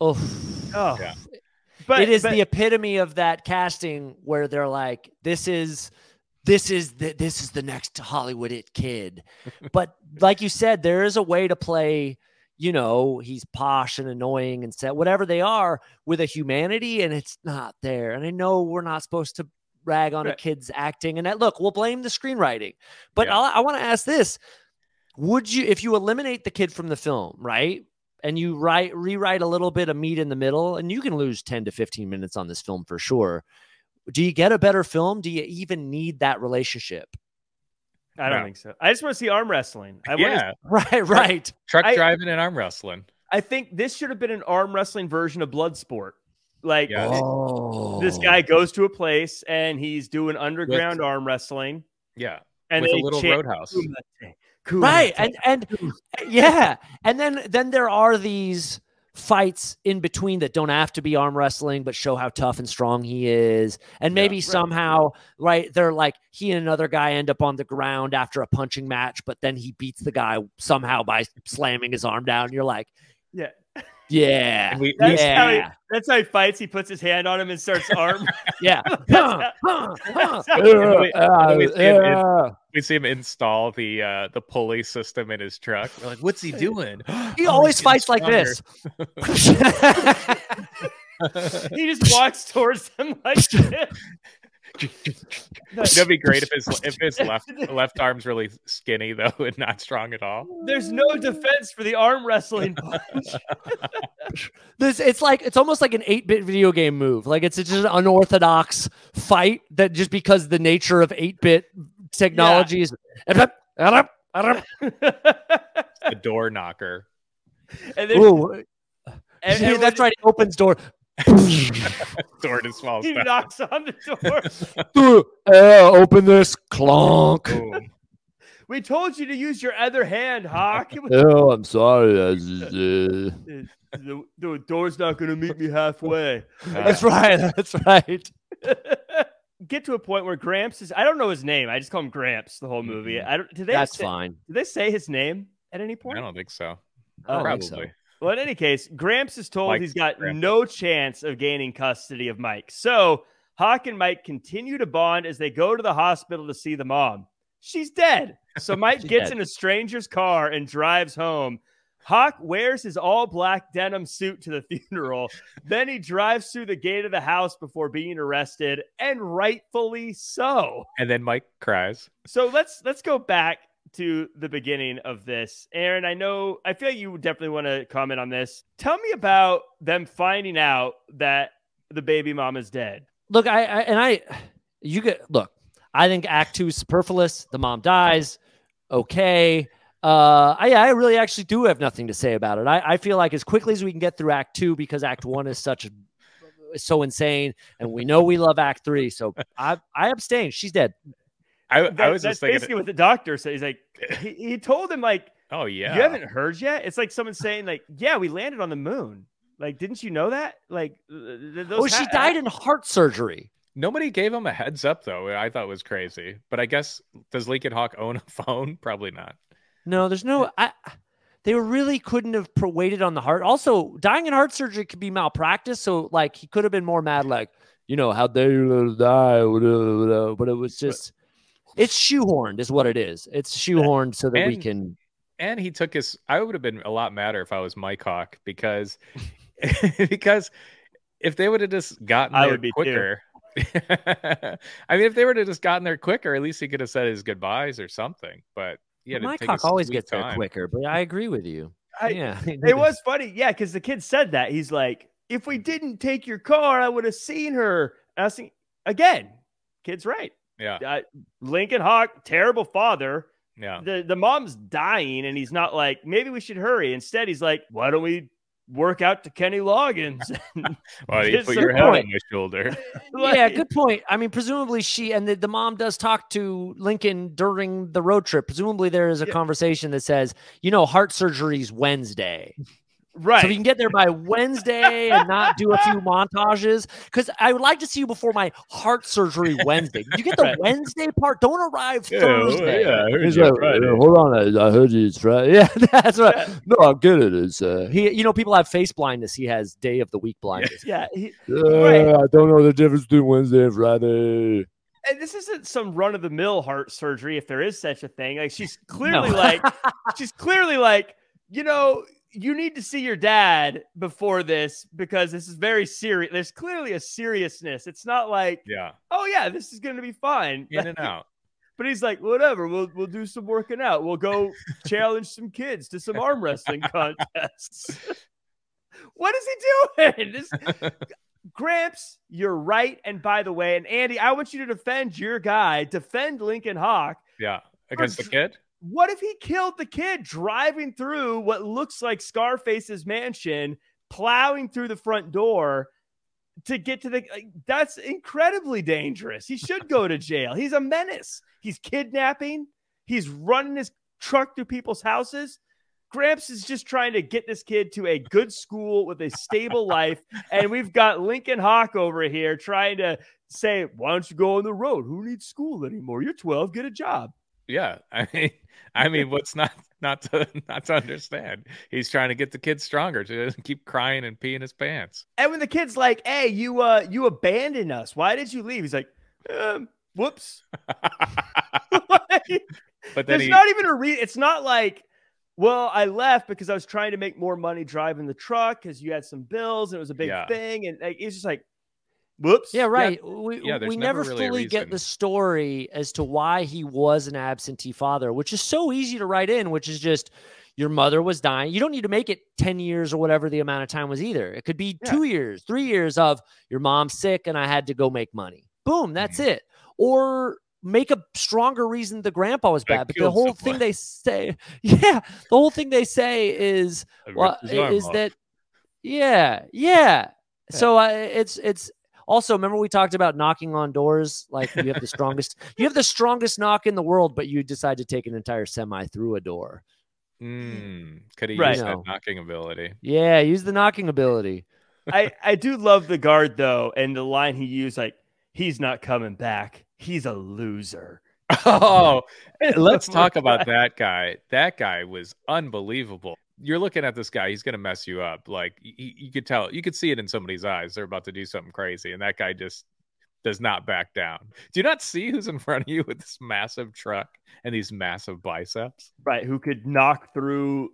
oh, oh, Yeah. but it is but, the epitome of that casting where they're like, "This is, this is the this is the next Hollywood it kid." but like you said, there is a way to play. You know, he's posh and annoying and set whatever they are with a humanity, and it's not there. And I know we're not supposed to rag on a kid's acting, and that look, we'll blame the screenwriting. But Yeah. I'll, I want to ask this: Would you, if you eliminate the kid from the film, right? and you write rewrite a little bit of meat in the middle, and you can lose 10 to 15 minutes on this film for sure. Do you get a better film? Do you even need that relationship? I don't No. think so. I just want to see arm wrestling. I want to yeah, Right, right. truck I- driving and arm wrestling. I think this should have been an arm wrestling version of Bloodsport. Like Yeah. th- Oh. this guy goes to a place and he's doing underground arm wrestling, Yeah, and with a they little chant, roadhouse. "Kumite, Kumite." right and and yeah and then then there are these fights in between that don't have to be arm wrestling but show how tough and strong he is and maybe right. somehow right they're like he and another guy end up on the ground after a punching match but then he beats the guy somehow by slamming his arm down you're like Yeah. Yeah And we, That's we, how he- yeah That's how he fights. He puts his hand on him and starts arm. yeah we- see him in- Yeah. we see him install the uh, the pulley system in his truck. We're like, what's he doing? he Oh, always he's getting fights like this he just walks towards them like this. That'd be great if his if his left left arm's really skinny though and not strong at all. There's no defense for the arm wrestling punch. This it's like it's almost like an 8-bit video game move. Like it's just an unorthodox fight that just because the nature of 8-bit technology is The door knocker. and then Ooh, and- yeah, and that's right. It opens door. Door just falls He down. knocks on the door. uh, open this clonk. Boom. We told you to use your other hand, Hawk. Oh, I'm sorry. That's, uh, the, the door's not going to meet me halfway. that's right. That's right. Get to a point where Gramps is. I don't know his name. I just call him Gramps the whole movie. I don't. Did they? That's say, fine. Did they say his name at any point? I point? don't think so. I don't Probably. think so. Well, in any case, Gramps is told Mike he's got Gramps. no chance of gaining custody of Mike. So Hawk and Mike continue to bond as they go to the hospital to see the mom. She's dead. So Mike gets dead. in a stranger's car and drives home. Hawk wears his all black denim suit to the funeral. then he drives through the gate of the house before being arrested, and rightfully so. And then Mike cries. So let's let's go back to the beginning of this. Aaron, I know I feel like you definitely want to comment on this. Tell me about them finding out that the baby mom is dead. Look, I, I and I you get look, I think act two is superfluous. The mom dies. Okay. Uh, I, I really actually do have nothing to say about it. I, I feel like as quickly as we can get through Act Two, because Act One is such a so insane, and we know we love Act Three. So I I abstain. She's dead. I, That- I was that's just thinking, basically what the doctor said. He's like, he, he told him like, oh yeah, you haven't heard yet. It's like someone saying like, yeah, we landed on the moon. Like, didn't you know that? Like, th- th- those Oh, she ha- died in heart surgery. Nobody gave him a heads up though. I thought was crazy. But I guess does Lincoln Hawk own a phone? Probably not. No, there's no. I. They really couldn't have pro- waited on the heart. Also, dying in heart surgery could be malpractice. So, like, he could have been more mad, like, you know, how they let us die, whatever, whatever. but it was just, it's shoehorned, is what it is. It's shoehorned so that we can. And he took his. I would have been a lot madder if I was Mike Hawk because because if they would have just gotten I there would be too. quicker. I mean, if they would have just gotten there quicker, at least he could have said his goodbyes or something. But yeah, my cock always gets there quicker, but I agree with you. I- yeah, It was funny, yeah, because the kid said that. He's like, if we didn't take your car, I would have seen her. And I was thinking, again, kid's right. Yeah, Uh, Lincoln Hawk, terrible father. yeah. The the mom's dying, and he's not like, maybe we should hurry. Instead, he's like, why don't we work out to Kenny Loggins? Well, you It's put your good head on point. my shoulder. yeah, good point. I mean, presumably she and the, the mom does talk to Lincoln during the road trip. Presumably there is a Yeah. conversation that says, you know, heart surgery's Wednesday. Right. So if you can get there by Wednesday and not do a few montages, because I would like to see you before my heart surgery Wednesday. You get the Right. Wednesday part. Don't arrive Yeah, Thursday. yeah, I heard He's you like, Friday. "Uh, hold on, I, I heard you it's Friday. Yeah, that's right. No, I get it. It's uh, he. You know, people have face blindness. He has day of the week blindness. yeah. he- Uh, Right. I don't know the difference between Wednesday and Friday. and this isn't some run of the mill heart surgery, if there is such a thing. Like she's clearly No. like, she's clearly like, you know, you need to see your dad before this because this is very serious. There's clearly a seriousness. It's not like, Yeah, oh yeah, this is gonna be fine. in and out. But he's like, whatever, we'll we'll do some working out. We'll go challenge some kids to some arm wrestling contests. what is he doing? This Gramps, you're right. And by the way, and Andy, I want you to defend your guy, defend Lincoln Hawk. Yeah, against the kid. What if he killed the kid driving through what looks like Scarface's mansion, plowing through the front door to get to the that's incredibly dangerous. He should go to jail. He's a menace. He's kidnapping, he's running his truck through people's houses. Gramps is just trying to get this kid to a good school with a stable life. And we've got Lincoln Hawk over here trying to say, Why don't you go on the road? Who needs school anymore? You're 12, get a job. Yeah, I mean, I mean, what's not not to not to understand? He's trying to get the kid stronger to keep crying and peeing his pants. And when the kid's like, "Hey, you uh you abandoned us. Why did you leave?" He's like, um, "Whoops." Like, But then There's he, not even a re it's not like, "Well, I left because I was trying to make more money driving the truck cuz you had some bills and it was a big Yeah. thing." And like, it's just like, "Whoops." Yeah, right. We, yeah, we never never, really fully get the story as to why he was an absentee father, which is so easy to write in, which is just your mother was dying. You don't need to make it 10 years or whatever the amount of time was either. It could be Yeah. two years, three years of your mom's sick and I had to go make money. Boom, that's Mm-hmm. it. Or make a stronger reason the grandpa was I bad. But the whole someone. thing they say, yeah, the whole thing they say is well, ripped his arm is off. that yeah, yeah. So uh, it's it's also remember we talked about knocking on doors like you have the strongest you have the strongest knock in the world, but you decide to take an entire semi through a door. Mm, could he Right. use that knocking ability? Yeah, use the knocking ability. I I do love the guard though and the line he used like, "He's not coming back. He's a loser." Oh, let's talk about that guy. That guy was unbelievable. You're looking at this guy; he's going to mess you up. Like you, you could tell, you could see it in somebody's eyes. They're about to do something crazy, and that guy just does not back down. Do you not see who's in front of you with this massive truck and these massive biceps? Right, who could knock through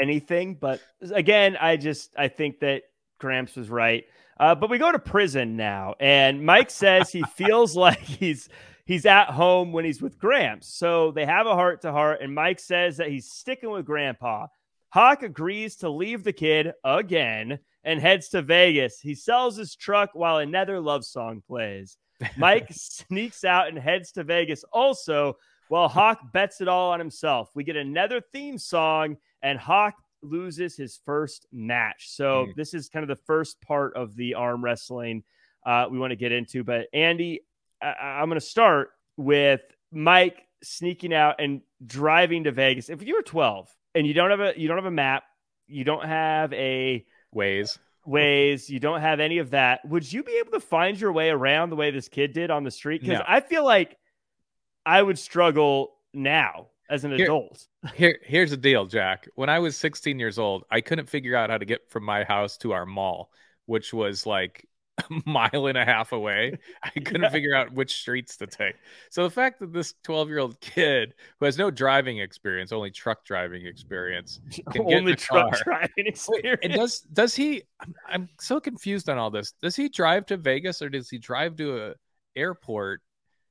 anything. But again, I just I think that Gramps was right. Uh, but we go to prison now, and Mike says he feels like he's he's at home when he's with Gramps. So they have a heart to heart, and Mike says that he's sticking with Grandpa. Hawk agrees to leave the kid again and heads to Vegas. He sells his truck while another love song plays. Mike sneaks out and heads to Vegas also, while Hawk bets it all on himself. We get another theme song, and Hawk loses his first match. So Mm. this is kind of the first part of the arm wrestling uh, we want to get into. But Andy, I- I'm going to start with Mike sneaking out and driving to Vegas. If you were 12 and you don't have a you don't have a map, you don't have a Waze. Waze, you don't have any of that, would you be able to find your way around the way this kid did on the street? Because No. I feel like I would struggle now as an Here- adult. Here, here's the deal, Jack. When I was 16 years old, I couldn't figure out how to get from my house to our mall, which was like a mile and a half away. I couldn't Yeah. figure out which streets to take. So the fact that this 12 year old kid who has no driving experience, only truck driving experience, can Only truck car. driving experience. and does does he? I'm, I'm so confused on all this. Does he drive to Vegas or does he drive to a airport?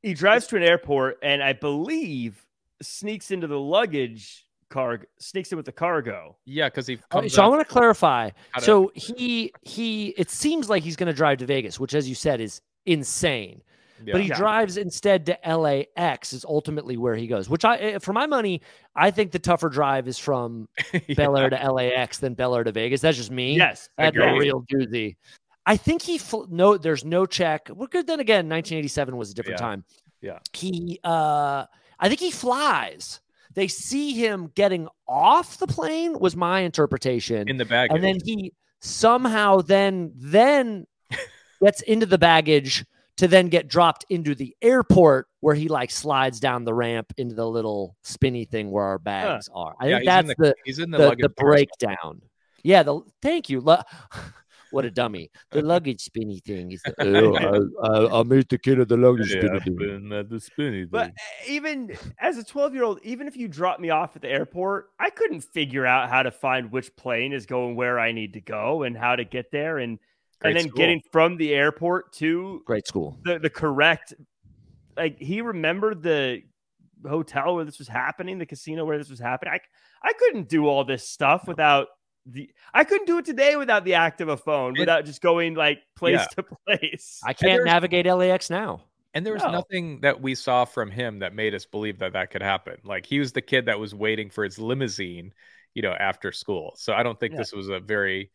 he drives to an airport and I believe sneaks into the luggage car, sneaks in with the cargo. Yeah, because he Oh, comes. so I want to clarify. How to- So he he it seems like he's going to drive to Vegas, which as you said is insane. yeah. But he Yeah. drives instead to LAX is ultimately where he goes. Which I eh, for my money, I think the tougher drive is from Yeah. Bel Air to LAX than Bel Air to Vegas. That's just me. Yes. That's a real doozy. I think he fl- no. There's no check. Well, good. Then again, 1987 was a different Yeah. time. Yeah. He. uh I think he flies. They see him getting off the plane. Was my interpretation, in the baggage. and then he somehow then then gets into the baggage to then get dropped into the airport where he like slides down the ramp into the little spinny thing where our bags are. I Yeah, think he's that's in the he's in the, the, the breakdown. Yeah, the thank you. Lu- what a dummy. The luggage spinny thing is the, oh, I, I, I made the kid of the luggage Yeah, spinny thing. been at uh, the spinny But eh, even as a 12 year old, even if you dropped me off at the airport, I couldn't figure out how to find which plane is going where I need to go and how to get there. And, Great and then school. getting from the airport to Great school. the, the correct, like he remembered the hotel where this was happening, the casino where this was happening. I, I couldn't do all this stuff without the, I couldn't do it today without the act of a phone, without just going like place Yeah. to place. I can't navigate LAX now. And there was No. nothing that we saw from him that made us believe that that could happen. Like he was the kid that was waiting for his limousine, you know, after school. So I don't think Yeah. this was a very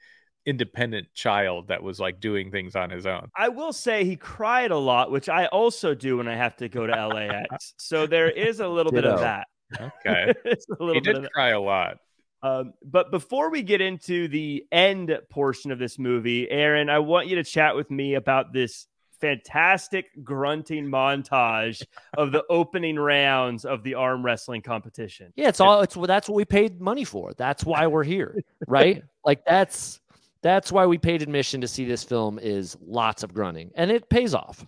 independent child that was like doing things on his own. I will say he cried a lot, which I also do when I have to go to LAX. so there is a little bit of that. Okay. It's a little he bit did of that. cry a lot. Um, but before we get into the end portion of this movie, Aaron, I want you to chat with me about this fantastic grunting montage of the opening rounds of the arm wrestling competition. Yeah, it's all it's that's what we paid money for. That's why we're here, right? like that's that's why we paid admission to see this film is lots of grunting and it pays off.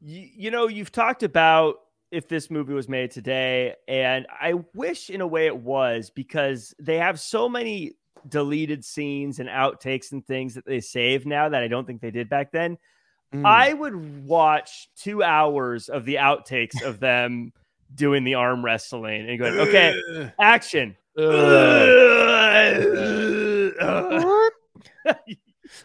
You, you know, you've talked about if this movie was made today, and I wish in a way it was because they have so many deleted scenes and outtakes and things that they save now that I don't think they did back then. Mm. I would watch two hours of the outtakes of them doing the arm wrestling and going, okay, action.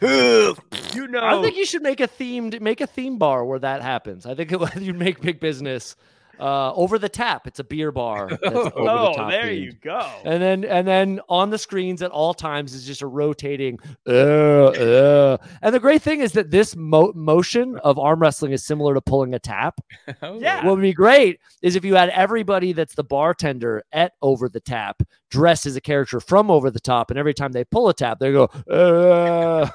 you know, I think you should make a themed make a theme bar where that happens. I think it, you'd make big business. Uh, over the tap, it's a beer bar. That's over the oh, top there themed. you go. And then and then on the screens at all times is just a rotating. Uh, uh. And the great thing is that this mo- motion of arm wrestling is similar to pulling a tap. Oh. Yeah. What would be great is if you had everybody that's the bartender at Over the Tap dressed as a character from Over the Top, and every time they pull a tap, they go, uh.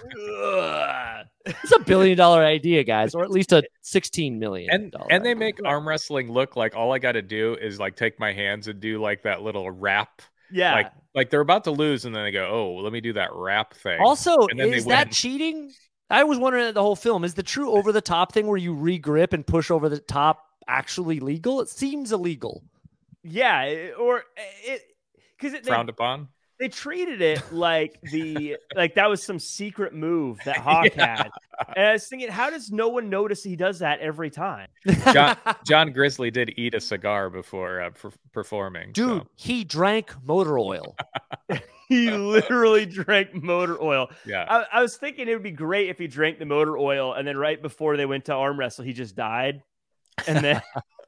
Ugh. it's a billion dollar idea, guys, or at least a sixteen million. and dollar and they idea. make arm wrestling look like all I got to do is like take my hands and do like that little wrap. yeah. like like they're about to lose, and then they go, "Oh, let me do that wrap thing." Also, and then they is that cheating? I was wondering that the whole film is the true over the top thing where you re-grip and push over the top actually legal? It seems illegal. yeah. Or it, because it, they- frowned upon. They treated it like the like that was some secret move that Hawk Yeah. had. And I was thinking, how does no one notice he does that every time? John, John Grizzly did eat a cigar before uh, per- performing. Dude, so, he drank motor oil. He literally drank motor oil. yeah. I, I was thinking it would be great if he drank the motor oil and then right before they went to arm wrestle, he just died. And then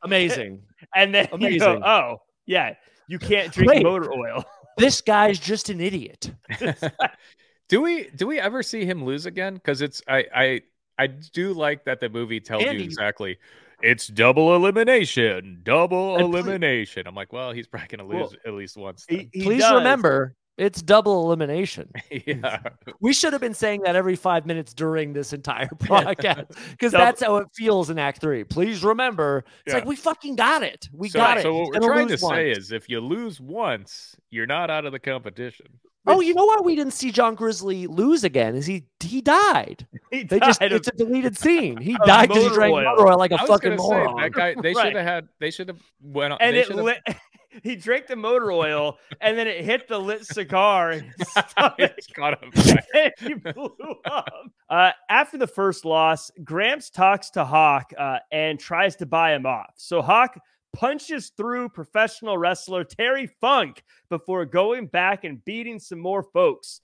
Amazing. and then you go, Amazing. oh yeah, you can't drink Wait. motor oil. This guy's just an idiot. do we do we ever see him lose again? Because it's I I I do like that the movie tells Andy- you exactly. It's double elimination, double And please- elimination. I'm like, well, he's probably gonna lose Well, at least once. He- he Please does. remember, it's double elimination. yeah, We should have been saying that every five minutes during this entire podcast because that's how it feels in Act Three. Please remember, it's Yeah. like we fucking got it. We so, got it. So what we're trying to lose say is, if you lose once, you're not out of the competition. oh, you know why we didn't see John Grizzly lose again? Is he he died? He They just of... it's a deleted scene. He died because he drank oil. motor oil like a fucking say moron. that guy. They Right. should have had. They should have went on. and it. He drank the motor oil, and then it hit the lit cigar and It's caught and he blew up. Uh, after the first loss, Gramps talks to Hawk uh, and tries to buy him off. So Hawk punches through professional wrestler Terry Funk before going back and beating some more folks.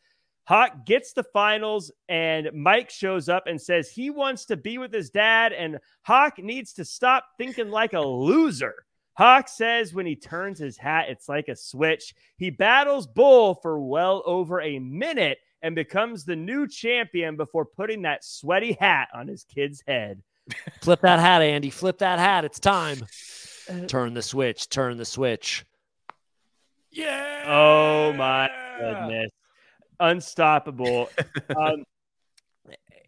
Hawk gets the finals, and Mike shows up and says he wants to be with his dad, and Hawk needs to stop thinking like a loser. Hawk says when he turns his hat, it's like a switch. He battles Bull for well over a minute and becomes the new champion before putting that sweaty hat on his kid's head. Flip that hat, Andy. Flip that hat. It's time. Turn the switch. Turn the switch. Yeah. Oh my goodness. Unstoppable. um,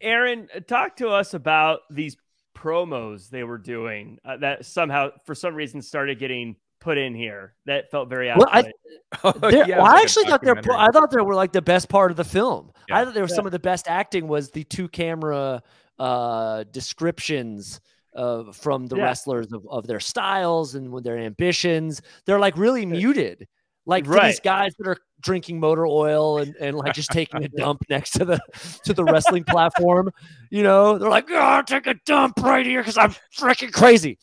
Aaron, talk to us about these promos they were doing uh, that somehow, for some reason, started getting put in here. That felt very out Well, I- Oh, yeah, well, it's I actually thought they're. pro- I thought they were like the best part of the film. I thought they were some of the best acting was the two camera uh, descriptions uh, from the Yeah. wrestlers of, of their styles and with their ambitions. They're like really muted. Like Right. these guys that are drinking motor oil and, and like just taking a dump next to the to the wrestling platform, you know, they're like, oh, take a dump right here because I'm freaking crazy.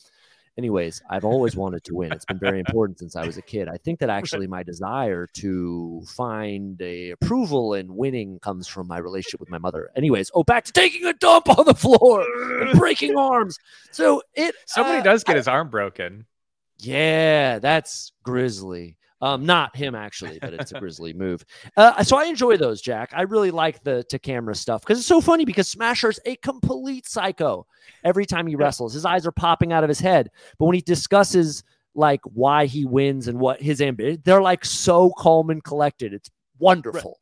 Anyways, I've always wanted to win. It's been very important since I was a kid. I think that actually my desire to find a approval in winning comes from my relationship with my mother. Anyways, oh, back to taking a dump on the floor and breaking arms. So it Somebody uh, does get his arm broken. yeah, that's Grizzly. Um, not him actually, but it's a Grizzly move. Uh, so I enjoy those, Jack. I really like the to camera stuff because it's so funny because Smasher's a complete psycho. Every time he wrestles, his eyes are popping out of his head. But when he discusses like why he wins and what his ambition, they're like so calm and collected. It's wonderful.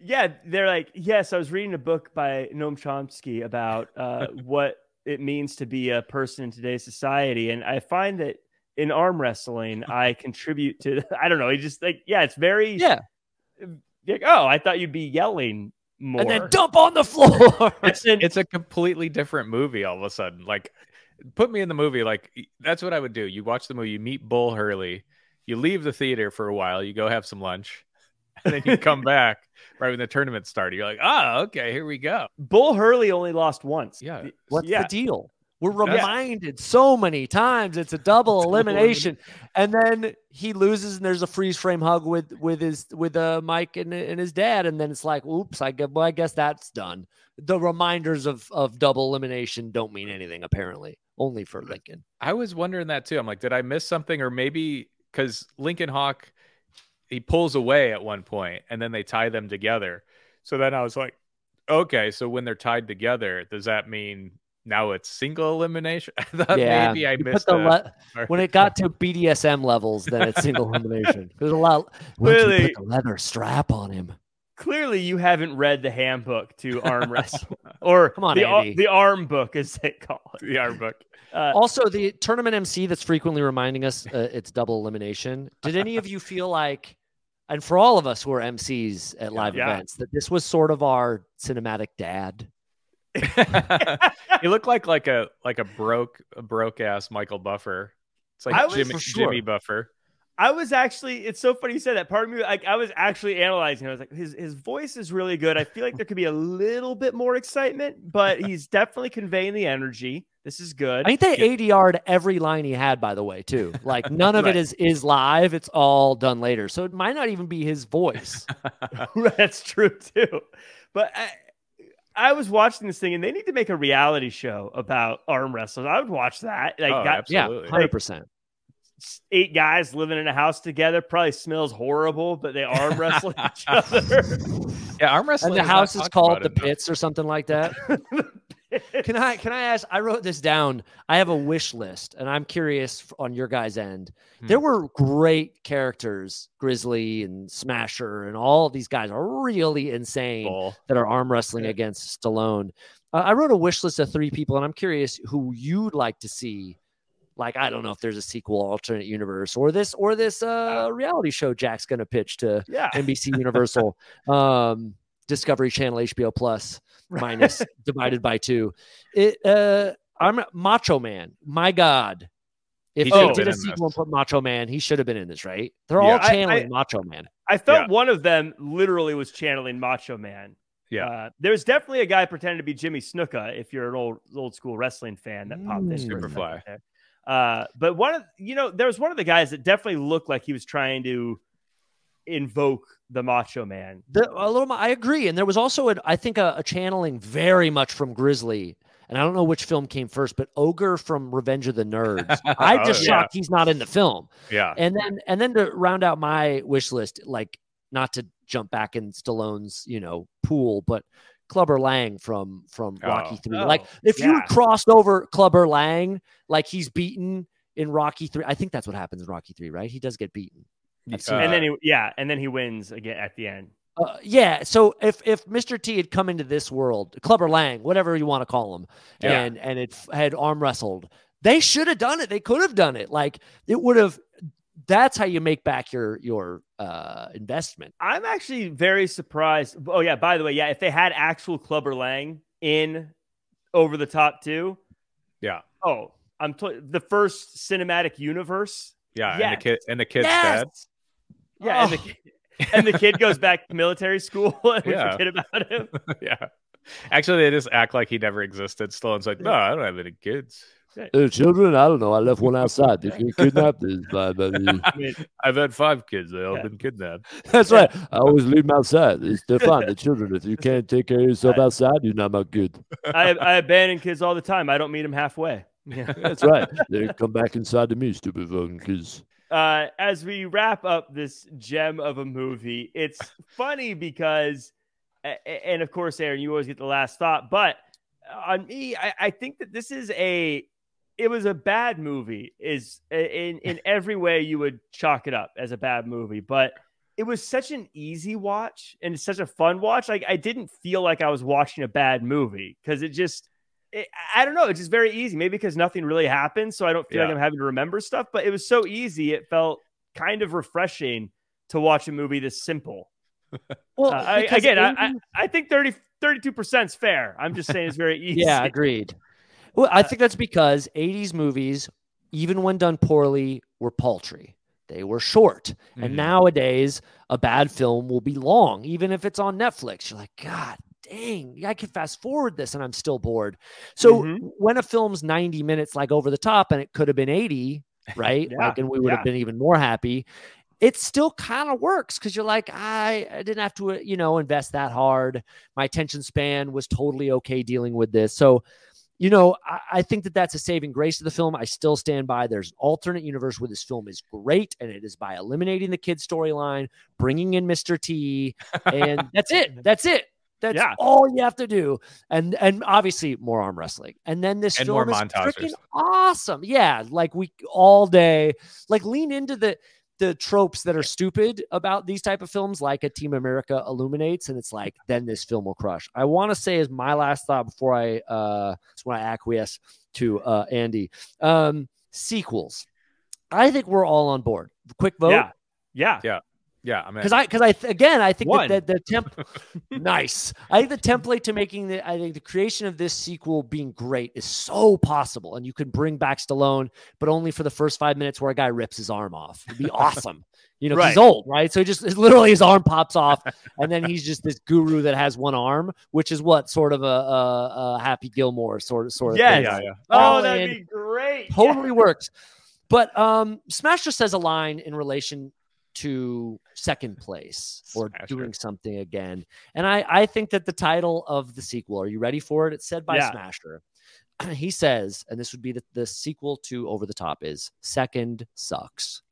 Yeah, they're like, yes, I was reading a book by Noam Chomsky about uh, what it means to be a person in today's society, and I find that in arm wrestling, I contribute to. I don't know. He just like, yeah, it's very Yeah, like, oh, I thought you'd be yelling more. and then dump on the floor. It's it's a completely different movie all of a sudden. Like, put me in the movie. Like, that's what I would do. You watch the movie, you meet Bull Hurley, you leave the theater for a while, you go have some lunch, and then you come back right when the tournament started. You're like, oh, okay, here we go. Bull Hurley only lost once. Yeah. What's yeah. the deal? We're reminded so many times it's a double Double elimination, and then he loses, and there's a freeze frame hug with with his with uh, Mike and, and his dad, and then it's like, oops, I guess, well, I guess that's done. The reminders of of double elimination don't mean anything apparently, only for Lincoln. I was wondering that too. I'm like, did I miss something? Or maybe because Lincoln Hawk, he pulls away at one point and then they tie them together. So then I was like, okay, so when they're tied together, does that mean now it's single elimination? I thought yeah, maybe I you missed the that. le- when it got to BDSM levels, then it's single elimination. There's a lot. Clearly- put the leather strap on him. Clearly, you haven't read the handbook to arm wrestling, or Come on, the, Andy. the arm book, as they call it. the arm book. Uh, also the tournament MC that's frequently reminding us uh, it's double elimination. Did any of you feel like, and for all of us who are MCs at live Yeah. events, that this was sort of our cinematic dad? he looked like like a like a broke a broke ass Michael Buffer. It's like was Jimmy, sure. Jimmy Buffer. I was actually, it's so funny you said that. Part of me, like, I was actually analyzing. I was like, his his voice is really good. I feel like there could be a little bit more excitement, but he's definitely conveying the energy. This is good. I think they ADR'd every line he had, by the way, too. Like none of Right. it is is live. It's all done later. So it might not even be his voice. That's true too. But I, I was watching this thing, and they need to make a reality show about arm wrestlers. I would watch that. Like, Oh, got Absolutely. hundred percent. eight guys living in a house together. Probably smells horrible, but they arm wrestle each other. Yeah, arm wrestling. And the house is called the enough. Pits or something like that. Can I can I ask? I wrote this down. I have a wish list, and I'm curious on your guys' end. There Hmm. were great characters, Grizzly and Smasher, and all these guys are really insane Bull. that are arm wrestling Yeah. against Stallone. Uh, I wrote a wish list of three people, and I'm curious who you'd like to see. Like, I don't know if there's a sequel, alternate universe, or this, or this uh, reality show Jack's going to pitch to yeah. NBC Universal, um, Discovery Channel, HBO Plus, minus divided by two. It, uh, I'm Macho Man. My God, if He they did a sequel and put Macho Man, he should have been in this, right? They're Yeah. all I- I- channeling Macho Man. I felt Yeah. one of them literally was channeling Macho Man. Yeah. Uh, there's definitely a guy pretending to be Jimmy Snuka if you're an old old school wrestling fan that popped in. Mm. for a Superfly. Uh, but one of you know, there was one of the guys that definitely looked like he was trying to invoke the Macho Man. The, a little, I agree, and there was also, a, I think, a, a channeling very much from Grizzly, and I don't know which film came first, but Ogre from Revenge of the Nerds. I'm Oh, just yeah. shocked he's not in the film. Yeah. And then, and then to round out my wish list, like not to jump back in Stallone's, you know, pool, but Clubber Lang from from oh. Rocky Oh. Three. Oh, like if you crossed over Clubber Lang, like he's beaten in Rocky Three. I think that's what happens in Rocky Three, right? He does get beaten. I've seen Uh, and then he, yeah, and then he wins again at the end. Uh, yeah. So if if Mr. T had come into this world, Clubber Lang, whatever you want to call him, Yeah. and and it f- had arm wrestled, they should have done it. They could have done it. Like it would have. That's how you make back your your uh, investment. I'm actually very surprised. Oh yeah, by the way, yeah, if they had actual Clubber Lang in over the top two, Yeah. oh, I'm t- the first cinematic universe. Yeah. And the kid and the kid's Yes! Dead. Yeah, and the Oh. kid, and the kid goes back to military school and we Yeah. forget about him. yeah. Actually, they just act like he never existed. Stallone's like, no, I don't have any kids. Uh, children, I don't know. I left one outside. They get kidnapped. I mean, I've had five kids. They all Yeah. been kidnapped. That's right. I always leave them outside. It's, they're fine. The children. If you can't take care of yourself outside, you're not much good. I, I abandon kids all the time. I don't meet them halfway. Yeah. That's right. They come back inside to me, stupid fucking kids. Uh, as we wrap up this gem of a movie, it's funny because, and of course, Aaron, you always get the last thought, but on me, I, I think that this is a, it was a bad movie. Is in in every way you would chalk it up as a bad movie, but it was such an easy watch and it's such a fun watch. Like I didn't feel like I was watching a bad movie because it just. It, I don't know. It's just very easy. Maybe because nothing really happened, so I don't feel like I'm having to remember stuff. But it was so easy. It felt kind of refreshing to watch a movie this simple. Well, Uh, I, because again, I, I, I think 32 percent is fair. I'm just saying it's very easy. Yeah, agreed. Well, I think that's because 80s movies, even when done poorly, were paltry. They were short. And Mhm. nowadays, a bad film will be long, even if it's on Netflix. You're like, God dang, I can fast forward this and I'm still bored. So Mhm. when a film's 90 minutes, like over the top, and it could have been 80, right? Yeah, Like, and we would yeah. have been even more happy. It still kind of works because you're like, I, I didn't have to, uh, you know, invest that hard. My attention span was totally okay dealing with this. So, you know, I, I think that that's a saving grace of the film. I still stand by. There's an alternate universe where this film is great, and it is by eliminating the kid storyline, bringing in Mr. T, and that's it. That's it. That's Yeah. all you have to do, and and obviously more arm wrestling, and then this And film more is montages. freaking awesome. Yeah, like we all day, like lean into the the tropes that are stupid about these type of films, like a Team America illuminates, and it's like then this film will crush. I want to say is my last thought before I uh, that's when I acquiesce to uh, Andy. Um, sequels. I think we're all on board. Quick vote. Yeah. Yeah. Yeah. Yeah, I'm because I because I th- again I think One. that the, the temp nice. I think the template to making the I think the creation of this sequel being great is so possible, and you could bring back Stallone, but only for the first five minutes where a guy rips his arm off. It'd be awesome. You know, 'cause he's old, right? So he just literally his arm pops off, and then he's just this guru that has one arm, which is what sort of a, a, a Happy Gilmore sort of sort of Yes. thing. yeah, yeah. Oh, All that'd in. be great. totally works. But um Smasher says a line in relation to second place or Smasher. doing something again. And I I think that the title of the sequel, are you ready for it? It's said by Yeah. Smasher. he says, and this would be the, the sequel to Over the Top is Second Sucks.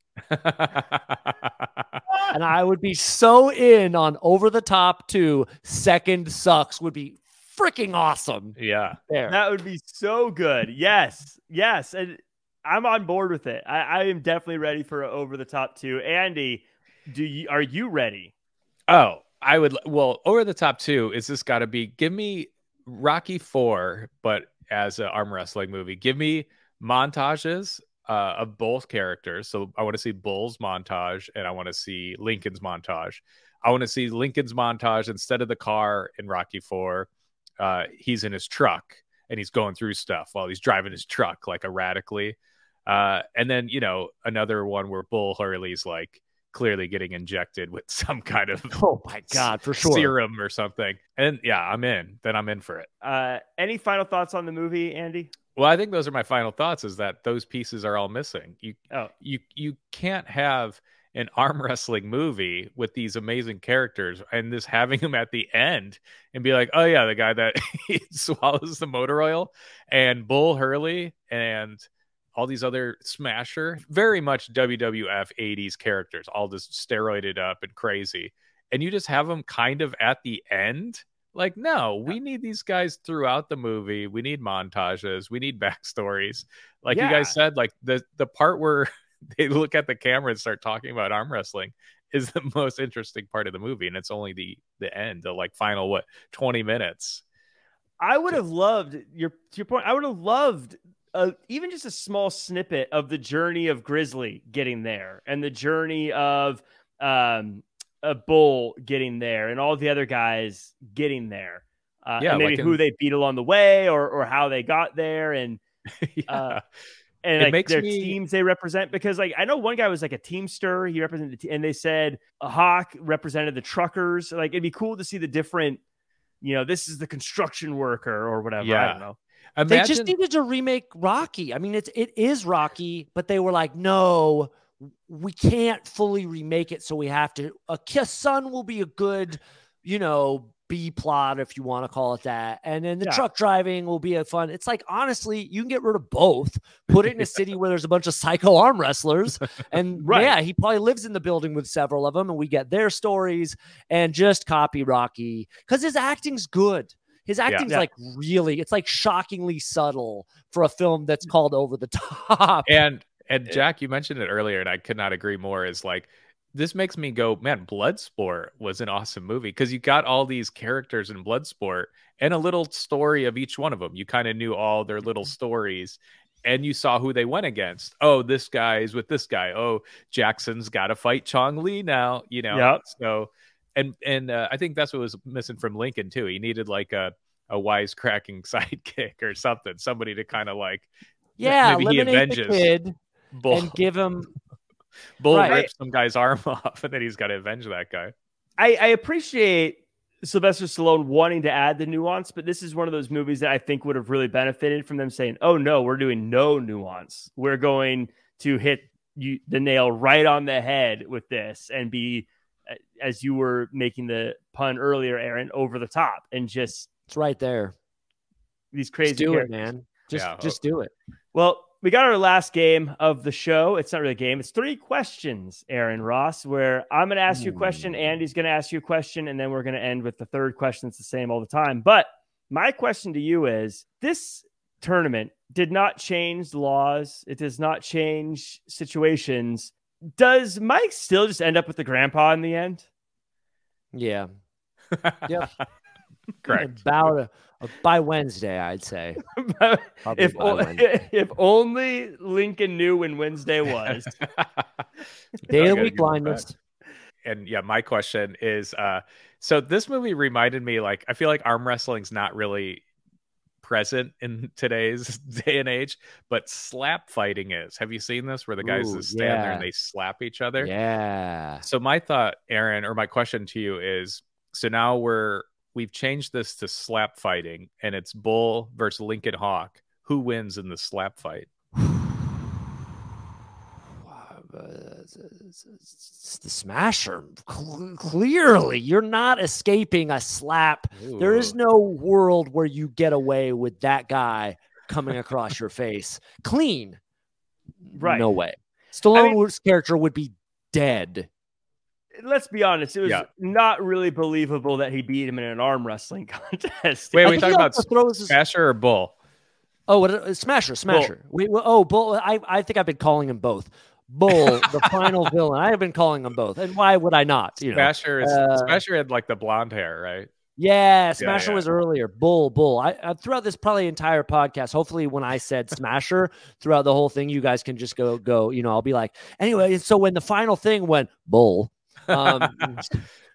And I would be so in on Over the Top to Second Sucks would be freaking awesome. yeah. There. That would be so good. Yes, yes, and I'm on board with it. I, I am definitely ready for over the top two. Andy, do you are you ready? Oh, I would. Well, over the top two is this got to be? Give me Rocky Four, but as an arm wrestling movie. Give me montages uh, of both characters. So I want to see Bull's montage and I want to see Lincoln's montage. I want to see Lincoln's montage instead of the car in Rocky Four. Uh, he's in his truck and he's going through stuff while he's driving his truck like erratically. Uh, and then you know another one where Bull Hurley's like clearly getting injected with some kind of Oh my god, for sure. serum or something. And yeah, I'm in. Then I'm in for it. Uh, any final thoughts on the movie, Andy? Well, I think those are my final thoughts. Is that those pieces are all missing. You Oh. you you can't have an arm wrestling movie with these amazing characters and this having them at the end and be like, oh yeah, the guy that swallows the motor oil and Bull Hurley and all these other smasher, very much WWF 80s characters, all just steroided up and crazy. And you just have them kind of at the end. Like, no, we need these guys throughout the movie. We need montages. We need backstories. Like you guys said, like the the part where they look at the camera and start talking about arm wrestling is the most interesting part of the movie, and it's only the the end, the like final what twenty minutes. I would have loved your to your point. I would have loved uh, even just a small snippet of the journey of Grizzly getting there and the journey of um, a Bull getting there and all the other guys getting there. Uh, Yeah, and maybe like in- who they beat along the way or or how they got there and yeah. Uh, and It like makes their me- teams they represent because like I know one guy was like a teamster he represented the te- and they said a hawk represented the truckers like it'd be cool to see the different you know this is the construction worker or whatever I Yeah. don't know They just needed to remake Rocky. I mean, it's it is Rocky, but they were like, no, we can't fully remake it, so we have to. A Kiss Son will be a good, you know, B plot if you want to call it that, and then the Yeah. truck driving will be a fun. It's like honestly, you can get rid of both. Put it in a city where there's a bunch of psycho arm wrestlers, and Right. yeah, he probably lives in the building with several of them, and we get their stories and just copy Rocky because his acting's good. His acting's Yeah. like really, it's like shockingly subtle for a film that's called Over the Top. and and Jack, you mentioned it earlier, and I could not agree more. Is like this makes me go, man. Bloodsport was an awesome movie because you got all these characters in Bloodsport and a little story of each one of them. You kind of knew all their little Mm-hmm. stories, and you saw who they went against. Oh, this guy's with this guy. Oh, Jackson's got to fight Chong Li now. You know, Yep. so and and uh, I think that's what was missing from Lincoln too. He needed like a a wisecracking sidekick or something, somebody to kind of like yeah, maybe he eliminate the avenges kid bull. and give him. Bull Right. rips some guy's arm off, and then he's got to avenge that guy. I, I appreciate Sylvester Stallone wanting to add the nuance but this is one of those movies that I think would have really benefited from them saying oh no we're doing no nuance we're going to hit you the nail right on the head with this and be as you were making the pun earlier Aaron over the top and just It's right there. these crazy Just do it, man. Just Yeah, just do it. Well, we got our last game of the show. It's not really a game. It's three questions, Aaron Ross, where I'm going to ask you a question, hmm. Andy's going to ask you a question, and then we're going to end with the third question. It's the same all the time. But my question to you is this tournament did not change laws, it does not change situations. Does Mike still just end up with the grandpa in the end? Yeah. Yep. Correct. About a, a- by Wednesday, I'd say. If, by o- Wednesday. if only Lincoln knew when Wednesday was. Day of gotta the week give it back. blindness. and yeah, my question is uh so this movie reminded me like I feel like arm wrestling's not really present in today's day and age, but slap fighting is. Have you seen this where the guys Ooh, just stand there and they slap each other? Yeah. So my thought, Aaron, or my question to you is so now we're we've changed this to slap fighting and it's Bull versus Lincoln Hawk. Who wins in the slap fight? It's the smasher. Clearly, you're not escaping a slap. There is no world where you get away with that guy coming across your face clean. Right. No way. Stallone's mean- character would be dead. Let's be honest. It was Yeah. not really believable that he beat him in an arm wrestling contest. Wait, I we think talking about also throws his- Smasher or Bull? Oh, what, uh, Smasher, Smasher. Wait, well, oh, Bull. I, I think I've been calling him both. Bull, the final villain. I have been calling them both, and why would I not? You know, Smasher is uh, Smasher had like the blonde hair, right? Yeah, Smasher yeah. was earlier. Bull, Bull. I, I throughout this probably entire podcast. Hopefully, when I said Smasher throughout the whole thing, you guys can just go go. You know, I'll be like, anyway. So when the final thing went Bull, um,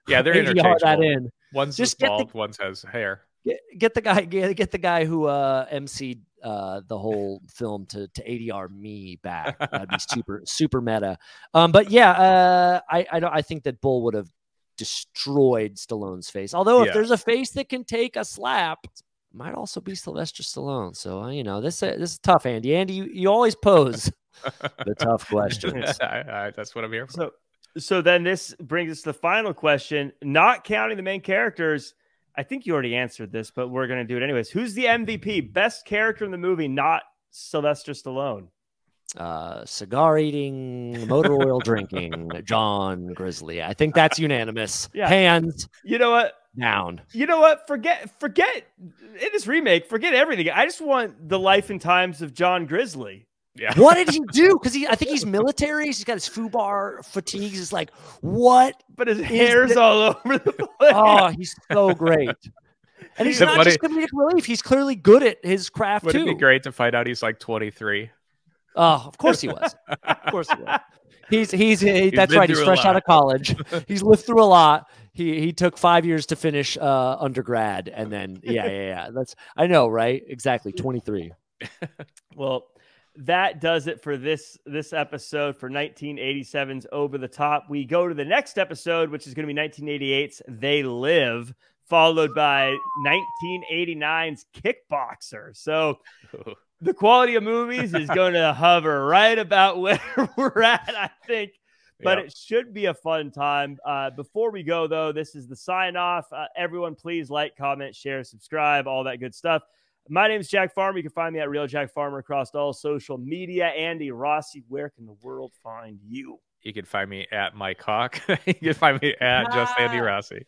Yeah, they're interchangeable. that in. One's Just get the- bald, one has hair. Get, get the guy. Get, get the guy who uh, emceed uh, the whole film to to ADR me back. That'd be super super meta. Um, but yeah, uh, I I don't. I think that Bull would have destroyed Stallone's face. Although if Yeah. there's a face that can take a slap, it might also be Sylvester Stallone. So uh, you know this uh, this is tough, Andy. Andy, you, you always pose the tough questions. I- I- that's what I'm here for. So, so then this brings us to the final question. Not counting the main characters, I think you already answered this, but we're going to do it anyways. Who's the MVP? Best character in the movie, not Sylvester Stallone. Uh, cigar eating, motor oil drinking, John Grizzly. I think that's unanimous. Yeah. Hands You know what? down. You know what? Forget, forget in this remake. Forget everything. I just want the life and times of John Grizzly. Yeah. What did he do? Because he, I think he's military. He's got his foobar fatigues. It's like, what? But his hair's the- all over the place. Oh, he's so great. And he's not just comedic relief. He's clearly good at his craft Would it too. be great to find out he's like 23? Oh, of course he was. Of course he was. He's he's, he, that's right. He's fresh out of college. He's lived through a lot. He he took five years to finish uh, undergrad, and then yeah yeah yeah. That's I know right exactly twenty three. Well, that does it for this this episode for 1987's Over the Top. We go to the next episode, which is going to be 1988's They Live, followed by 1989's Kickboxer. So the quality of movies is going to hover right about where we're at, I think. But it should be a fun time. Uh, before we go, though, this is the sign off. Uh, everyone, please like, comment, share, subscribe, all that good stuff. My name is Jack Farmer. You can find me at Real Jack Farmer across all social media. Andy Rossi, where can the world find you? You can find me at Mike Hawk. you can find me at Just Andy Ah. Rossi.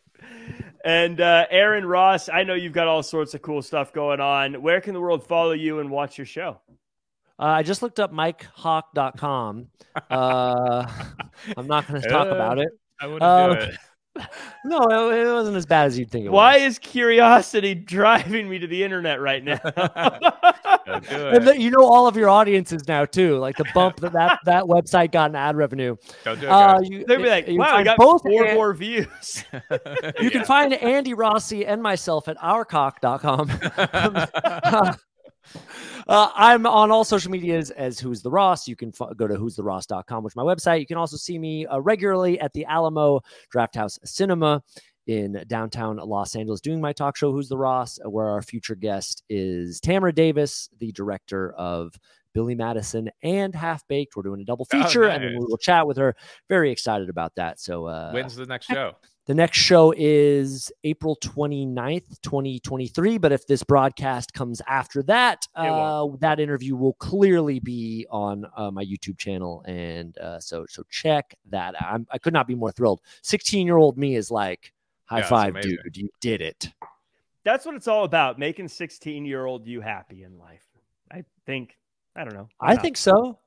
And uh, Aaron Ross, I know you've got all sorts of cool stuff going on. Where can the world follow you and watch your show? Uh, I just looked up MikeHawk.com. Uh, I'm not going to talk Uh, about it. I wouldn't Um, do it. No, it, it wasn't as bad as you'd think. It Why was. is curiosity driving me to the internet right now? Don't do it. the- you know all of your audiences now too. Like the bump that that, that website got in ad revenue. Don't do it, Uh, you, They'd be like, you wow, I got both four An- more views. You can find Andy Rossi and myself at ourcock.com. uh, I'm on all social medias as Who's the Ross. You can f- go to who'stheross.com, which is my website. You can also see me uh, regularly at the Alamo Drafthouse Cinema in downtown Los Angeles doing my talk show, Who's the Ross, uh, where our future guest is Tamra Davis, the director of Billy Madison and Half Baked. We're doing a double Oh, feature, and then we will chat with her. Very excited about that. So, uh, When's the next show? The next show is April 29th, 2023. But if this broadcast comes after that, uh, that interview will clearly be on uh, my YouTube channel. And uh, so so check that out. I'm, I could not be more thrilled. 16 year old me is like, high Yeah, five, dude. You did it. That's what it's all about, making 16 year old you happy in life. I think, I don't know. Why I not? think so.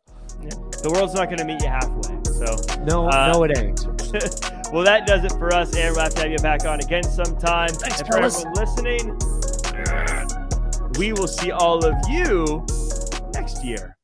Yeah. the world's not going to meet you halfway. So, No, Uh, no, it ain't. well, that does it for us, and we'll have to have you back on again sometime. Thanks, and for fellas. everyone listening, we will see all of you next year.